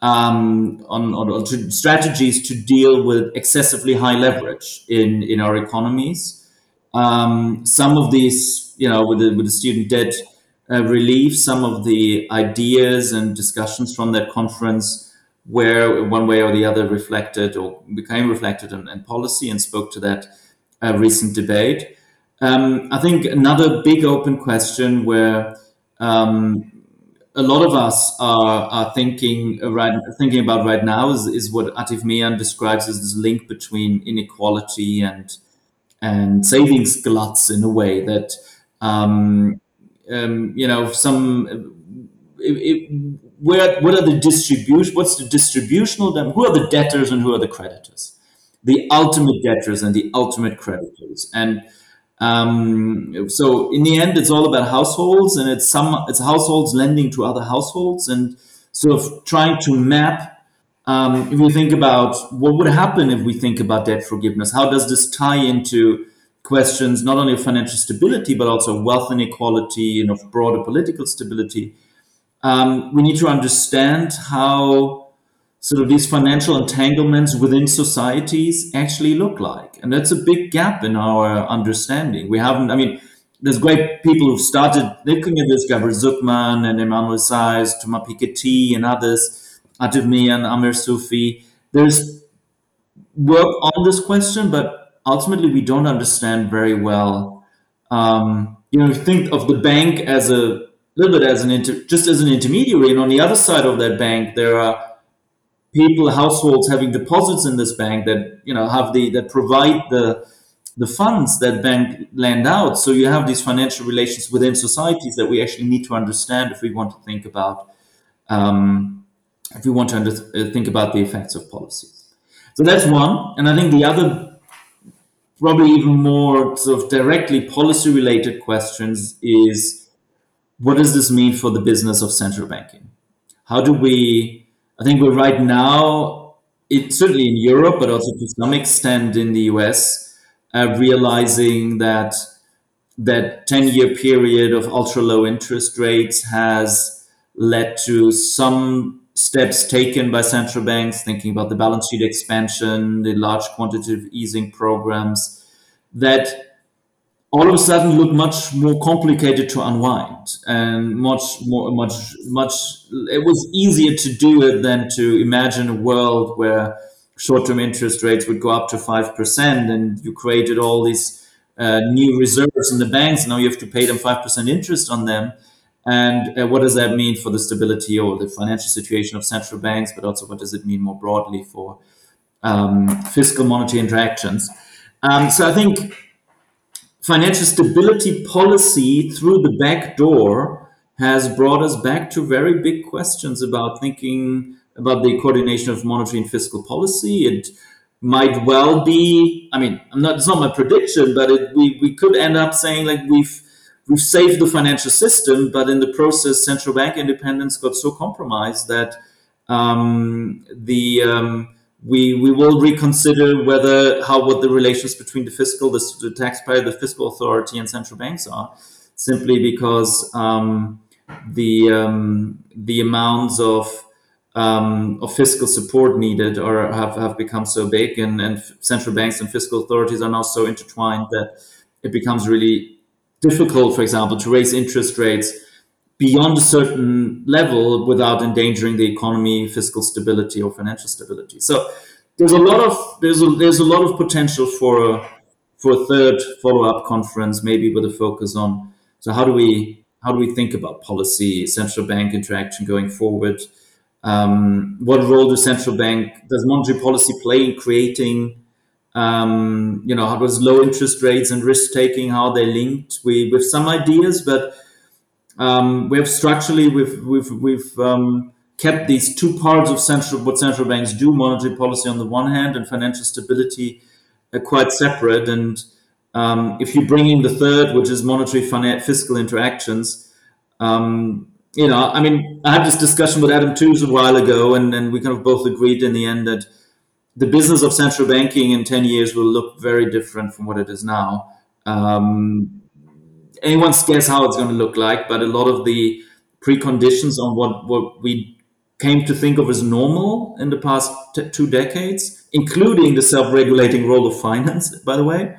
um, on, on to strategies to deal with excessively high leverage in in our economies. Um, some of these, you know, with the, with the student debt uh, relief, some of the ideas and discussions from that conference where one way or the other reflected or became reflected in, in policy and spoke to that uh, recent debate. Um, I think another big open question where um, a lot of us are, are thinking right thinking about right now is, is what Atif Mian describes as this link between inequality and and savings gluts in a way that um, um, you know some it, it, where what are the distribution what's the distributional them? who are the debtors and who are the creditors the ultimate debtors and the ultimate creditors and um, so in the end, it's all about households, and it's some it's households lending to other households, and sort of trying to map. Um, if we think about what would happen if we think about debt forgiveness, how does this tie into questions not only of financial stability but also wealth inequality and of broader political stability? Um, we need to understand how sort of these financial entanglements within societies actually look like. And that's a big gap in our understanding. We haven't, I mean, there's great people who've started looking at this, Gabriel Zucman and Emmanuel Saez, Thomas Piketty and others, Atif Mian Amir Sufi. There's work on this question, but ultimately we don't understand very well. Um, you know, think of the bank as a little bit as an inter, just as an intermediary, and on the other side of that bank, there are people, households having deposits in this bank that you know have the that provide the the funds that bank lend out. So you have these financial relations within societies that we actually need to understand if we want to think about um, if we want to under, uh, think about the effects of policies. So that's one, and I think the other, probably even more sort of directly policy related questions is what does this mean for the business of central banking? How do we I think we're right now, it, certainly in Europe, but also to some extent in the US, uh, realizing that that 10 year period of ultra low interest rates has led to some steps taken by central banks, thinking about the balance sheet expansion, the large quantitative easing programs, that all of a sudden look much more complicated to unwind and much more much much it was easier to do it than to imagine a world where short-term interest rates would go up to 5% and you created all these uh, new reserves in the banks. Now you have to pay them 5% interest on them and uh, what does that mean for the stability or the financial situation of central banks but also what does it mean more broadly for um, fiscal monetary interactions um, so i think financial stability policy through the back door has brought us back to very big questions about thinking about the coordination of monetary and fiscal policy. It might well be, I mean, I'm not, it's not my prediction, but it, we, we could end up saying like we've, we've saved the financial system, but in the process, central bank independence got so compromised that um, the, um, we we will reconsider whether how what the relations between the fiscal, the, the taxpayer, the fiscal authority, and central banks are, simply because um, the um, the amounts of um, of fiscal support needed or have, have become so big, and, and central banks and fiscal authorities are now so intertwined that it becomes really difficult, for example, to raise interest rates beyond a certain level without endangering the economy, fiscal stability, or financial stability. So there's a lot of there's a, there's a lot of potential for a for a third follow up conference, maybe with a focus on so how do we how do we think about policy, central bank interaction going forward? Um, what role does central bank does monetary policy play in creating um, you know how does low interest rates and risk taking how they linked we with some ideas but um, we have structurally we've we've we've um, kept these two parts of central what central banks do, monetary policy on the one hand and financial stability, uh, quite separate. And um, if you bring in the third, which is monetary fiscal interactions, um, you know, I mean, I had this discussion with Adam Tooze a while ago, and, and we kind of both agreed in the end that the business of central banking in 10 years will look very different from what it is now. Um, anyone's guess how it's going to look like, but a lot of the preconditions on what, what we came to think of as normal in the past t- two decades, including the self-regulating role of finance, by the way,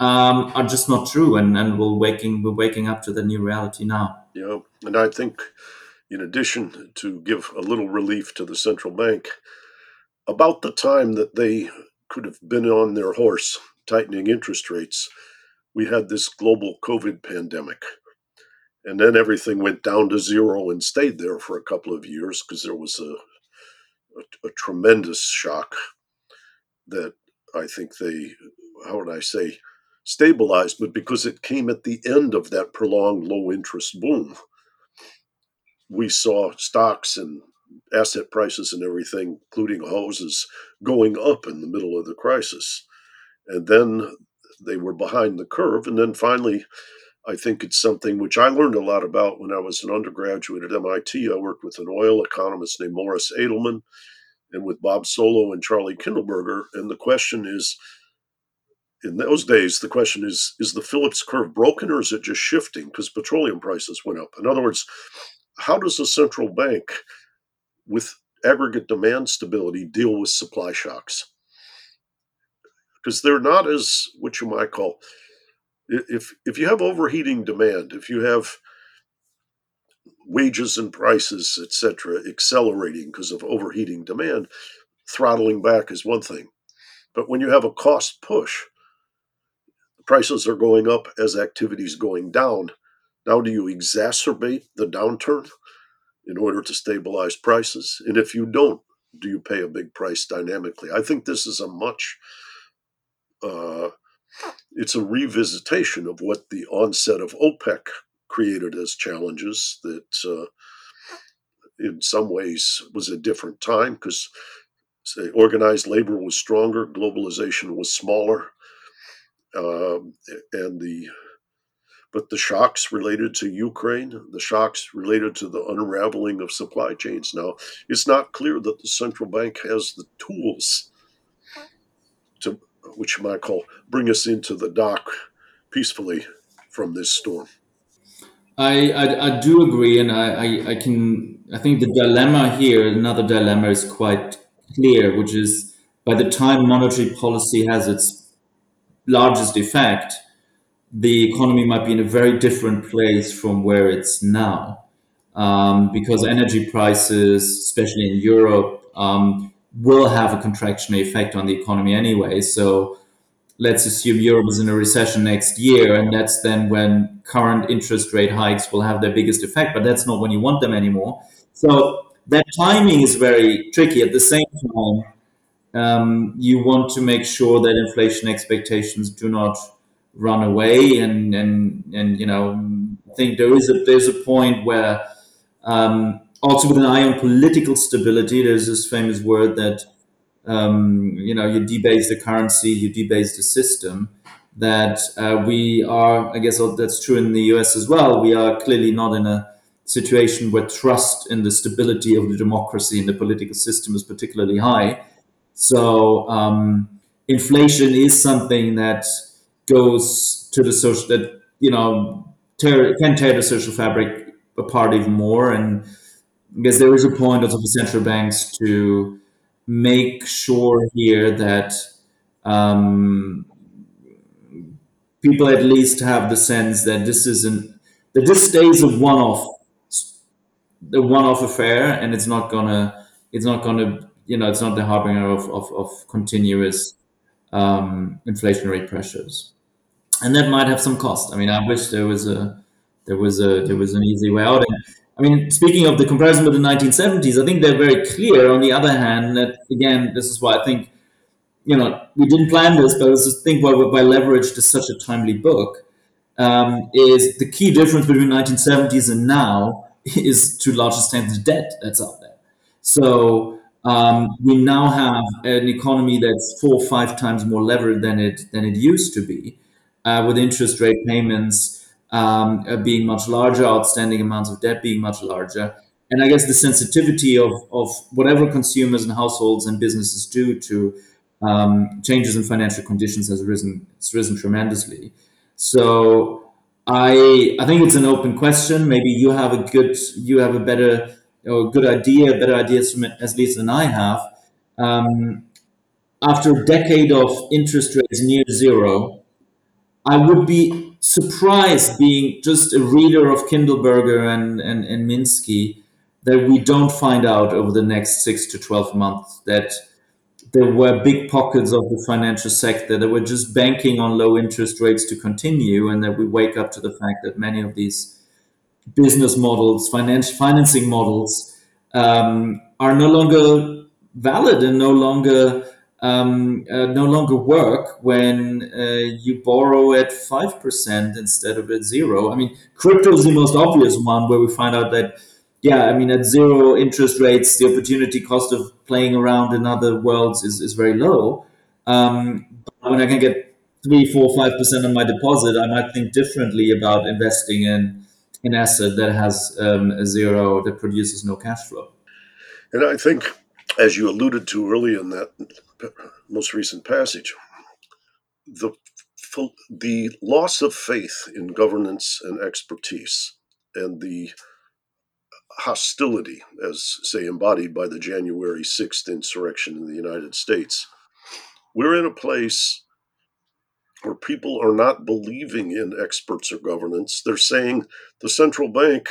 um, are just not true, and, and we're waking we're waking up to the new reality now. Yeah, and I think, in addition to give a little relief to the central bank, about the time that they could have been on their horse tightening interest rates, we had this global COVID pandemic. And then everything went down to zero and stayed there for a couple of years because there was a, a, a, tremendous shock that I think they, how would I say, stabilized, but because it came at the end of that prolonged low interest boom. We saw stocks and asset prices and everything, including houses, going up in the middle of the crisis. And then they were behind the curve. And then finally, I think it's something which I learned a lot about when I was an undergraduate at MIT. I worked with an oil economist named Morris Adelman and with Bob Solow and Charlie Kindleberger. And the question is, in those days, the question is, is the Phillips curve broken or is it just shifting because petroleum prices went up? In other words, how does a central bank with aggregate demand stability deal with supply shocks. Because they're not as what you might call if if you have overheating demand if you have wages and prices etc accelerating because of overheating demand throttling back is one thing. But when you have a cost push prices are going up as activities going down. Now do you exacerbate the downturn in order to stabilize prices? And if you don't, do you pay a big price dynamically? I think this is a much, uh, it's a revisitation of what the onset of OPEC created as challenges that uh, in some ways was a different time because say organized labor was stronger, globalization was smaller, um, and the but the shocks related to Ukraine, the shocks related to the unraveling of supply chains. Now, it's not clear that the central bank has the tools to, which you might call, bring us into the dock peacefully from this storm. I, I, I do agree, and I, I, I can I think the dilemma here, another dilemma, is quite clear, which is by the time monetary policy has its largest effect, the economy might be in a very different place from where it's now. Um, because energy prices, especially in Europe, um, will have a contractionary effect on the economy anyway. So let's assume Europe is in a recession next year, and that's then when current interest rate hikes will have their biggest effect, but that's not when you want them anymore. So that timing is very tricky. At the same time, um, you want to make sure that inflation expectations do not run away and and and you know I think there is a there's a point where um, also with an eye on political stability there's this famous word that um, you know you debase the currency you debase the system that uh, we are I guess that's true in the US as well we are clearly not in a situation where trust in the stability of the democracy and the political system is particularly high. So um, inflation is something that goes to the social that you know tear, can tear the social fabric apart even more. And I guess there is a point also for central banks to make sure here that um, people at least have the sense that this isn't that this stays a one-off a one-off affair and it's not gonna it's not gonna you know it's not the harbinger of, of, of continuous um, inflationary pressures, and that might have some cost. I mean, I wish there was a there was a there was an easy way out. And, I mean, speaking of the comparison with the 1970s, I think they're very clear. On the other hand, that again, this is why I think you know we didn't plan this, but I just think why why leverage to such a timely book um, is the key difference between 1970s and now is to a large extent the debt that's out there. So um, we now have an economy that's four or five times more levered than it than it used to be, uh, with interest rate payments um, uh, being much larger, outstanding amounts of debt being much larger, and I guess the sensitivity of of whatever consumers and households and businesses do to um, changes in financial conditions has risen has risen tremendously. So I I think it's an open question. Maybe you have a good you have a better or good idea, better ideas from it at least than I have. Um, after a decade of interest rates near zero, I would be surprised, being just a reader of Kindleberger and, and, and Minsky, that we don't find out over the next six to 12 months that there were big pockets of the financial sector that were just banking on low interest rates to continue, and that we wake up to the fact that many of these business models, financial financing models, um, are no longer valid and no longer um, uh, no longer work when uh, you borrow at five percent instead of at zero. I mean, crypto is the most obvious one where we find out that yeah, I mean, at zero interest rates, the opportunity cost of playing around in other worlds is, is very low. Um, when I can get three, four, five percent on my deposit, I might think differently about investing in an asset that has um, a zero that produces no cash flow. And I think, as you alluded to early in that most recent passage, the the loss of faith in governance and expertise, and the hostility, as say embodied by the January sixth insurrection in the United States, we're in a place where people are not believing in experts or governance. They're saying the central bank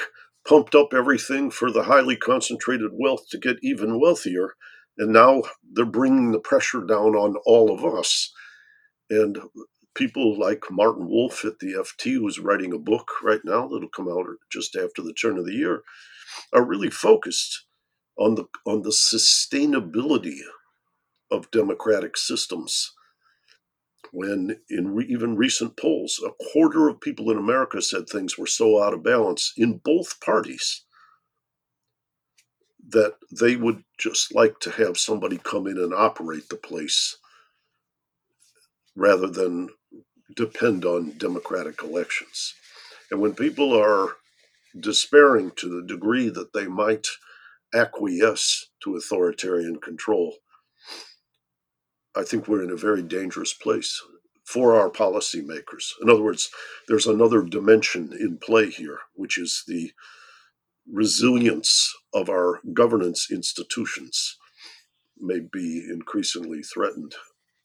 pumped up everything for the highly concentrated wealth to get even wealthier. And now they're bringing the pressure down on all of us. And people like Martin Wolf at the FT, who's writing a book right now that'll come out just after the turn of the year, are really focused on the on the sustainability of democratic systems when in re- even recent polls, a quarter of people in America said things were so out of balance in both parties that they would just like to have somebody come in and operate the place rather than depend on democratic elections. And when people are despairing to the degree that they might acquiesce to authoritarian control, I think we're in a very dangerous place for our policymakers. In other words, there's another dimension in play here, which is the resilience of our governance institutions may be increasingly threatened,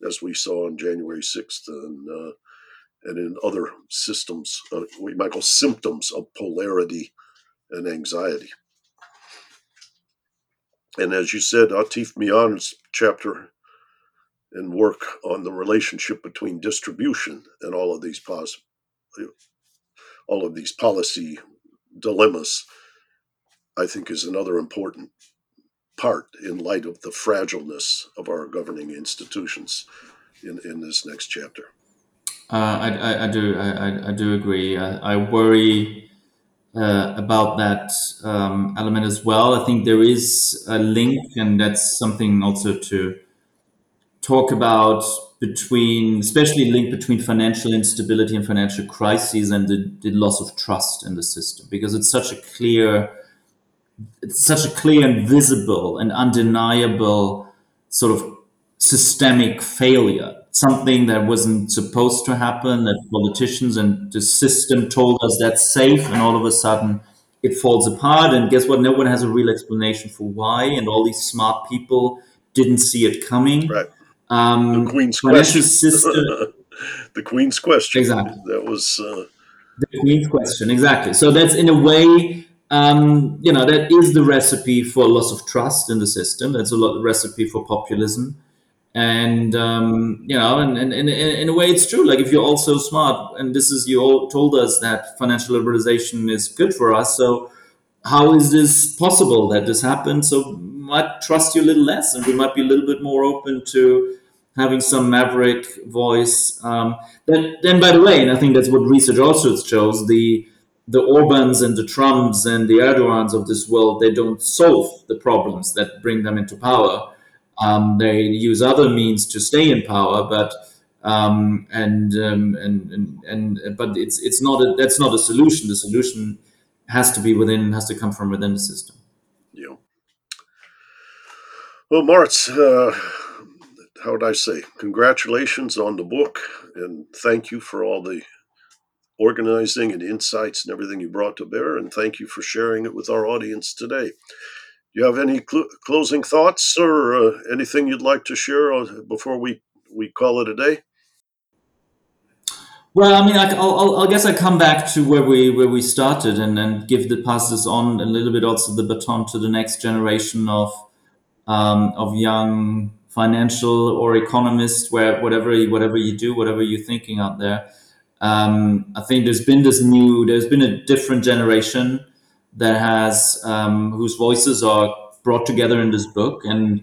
as we saw on January 6th and, uh, and in other systems, uh, we might call symptoms of polarity and anxiety. And as you said, Atif Mian's chapter and work on the relationship between distribution and all of these pos- all of these policy dilemmas, I think is another important part in light of the fragileness of our governing institutions in, in this next chapter. Uh, I, I, I, do I, I, do agree. I, I worry uh, about that um, element as well. I think there is a link, and that's something also to talk about between, especially link between financial instability and financial crises and the, the loss of trust in the system, because it's such a clear, such a clear and visible and undeniable sort of systemic failure. Something that wasn't supposed to happen, that politicians and the system told us that's safe, and all of a sudden it falls apart. And guess what? No one has a real explanation for why. And all these smart people didn't see it coming. Right. Um, the Queen's question. system. the Queen's question. Exactly. That was. Uh, the Queen's question, exactly. So that's in a way, um, you know, that is the recipe for loss of trust in the system. That's a lot recipe for populism. And um, you know, and, and, and, in a way, it's true. Like if you're all so smart, and this is you all told us that financial liberalization is good for us. So how is this possible that this happened? So might trust you a little less, and we might be a little bit more open to having some maverick voice. Um, then, then, by the way, and I think that's what research also shows the the Orbans and the Trumps and the Erdogans of this world, they don't solve the problems that bring them into power. Um, they use other means to stay in power, but um, and, um, and, and and but it's it's not a, that's not a solution. The solution has to be within has to come from within the system. Yeah. Well, Moritz, uh, how would I say? Congratulations on the book, and thank you for all the organizing and insights and everything you brought to bear. And thank you for sharing it with our audience today. Do you have any cl- closing thoughts or uh, anything you'd like to share uh, before we, we call it a day? Well, I mean, I, I'll, I guess I come back to where we where we started, and, and give the passes on a little bit also the baton to the next generation of um, of young financial or economists, where whatever whatever you do, whatever you're thinking out there, um, I think there's been this new, there's been a different generation that has um, whose voices are brought together in this book, and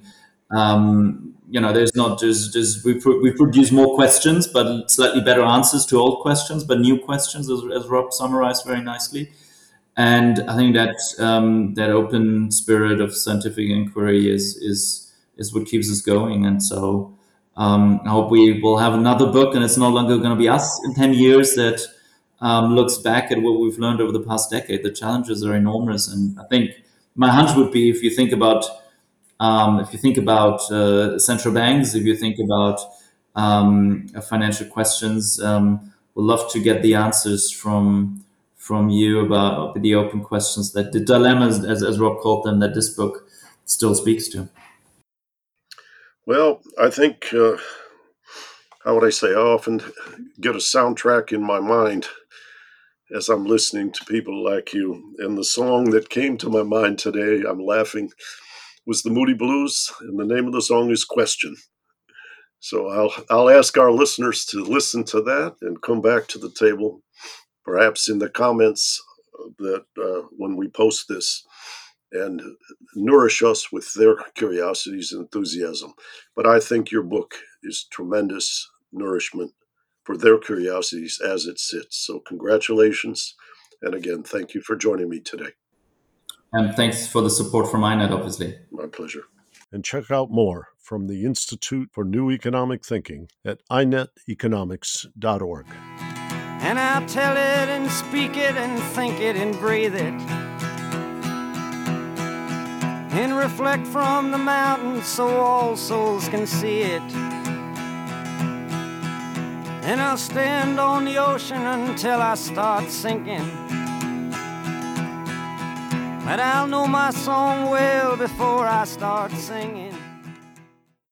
um, you know, there's not just, just we pro- we produce more questions, but slightly better answers to old questions, but new questions, as, as Rob summarized very nicely. And I think that um, that open spirit of scientific inquiry is is is what keeps us going, and so. Um, I hope we will have another book, and it's no longer going to be us in 10 years that um, looks back at what we've learned over the past decade. The challenges are enormous, and I think my hunch would be if you think about um, if you think about uh, central banks, if you think about um, financial questions, um, we'd love to get the answers from from you about the open questions that the dilemmas, as, as Rob called them, that this book still speaks to. Well, I think, uh, how would I say, I often get a soundtrack in my mind as I'm listening to people like you. And the song that came to my mind today, I'm laughing, was the Moody Blues, and the name of the song is Question. So I'll I'll ask our listeners to listen to that and come back to the table, perhaps in the comments that uh, when we post this and nourish us with their curiosities and enthusiasm. But I think your book is tremendous nourishment for their curiosities as it sits. So, congratulations. And again, thank you for joining me today. And thanks for the support from INET, obviously. My pleasure. And check out more from the Institute for New Economic Thinking at ineteconomics.org. And I'll tell it and speak it and think it and breathe it and reflect from the mountains so all souls can see it. And I'll stand on the ocean until I start sinking. But I'll know my song well before I start singing.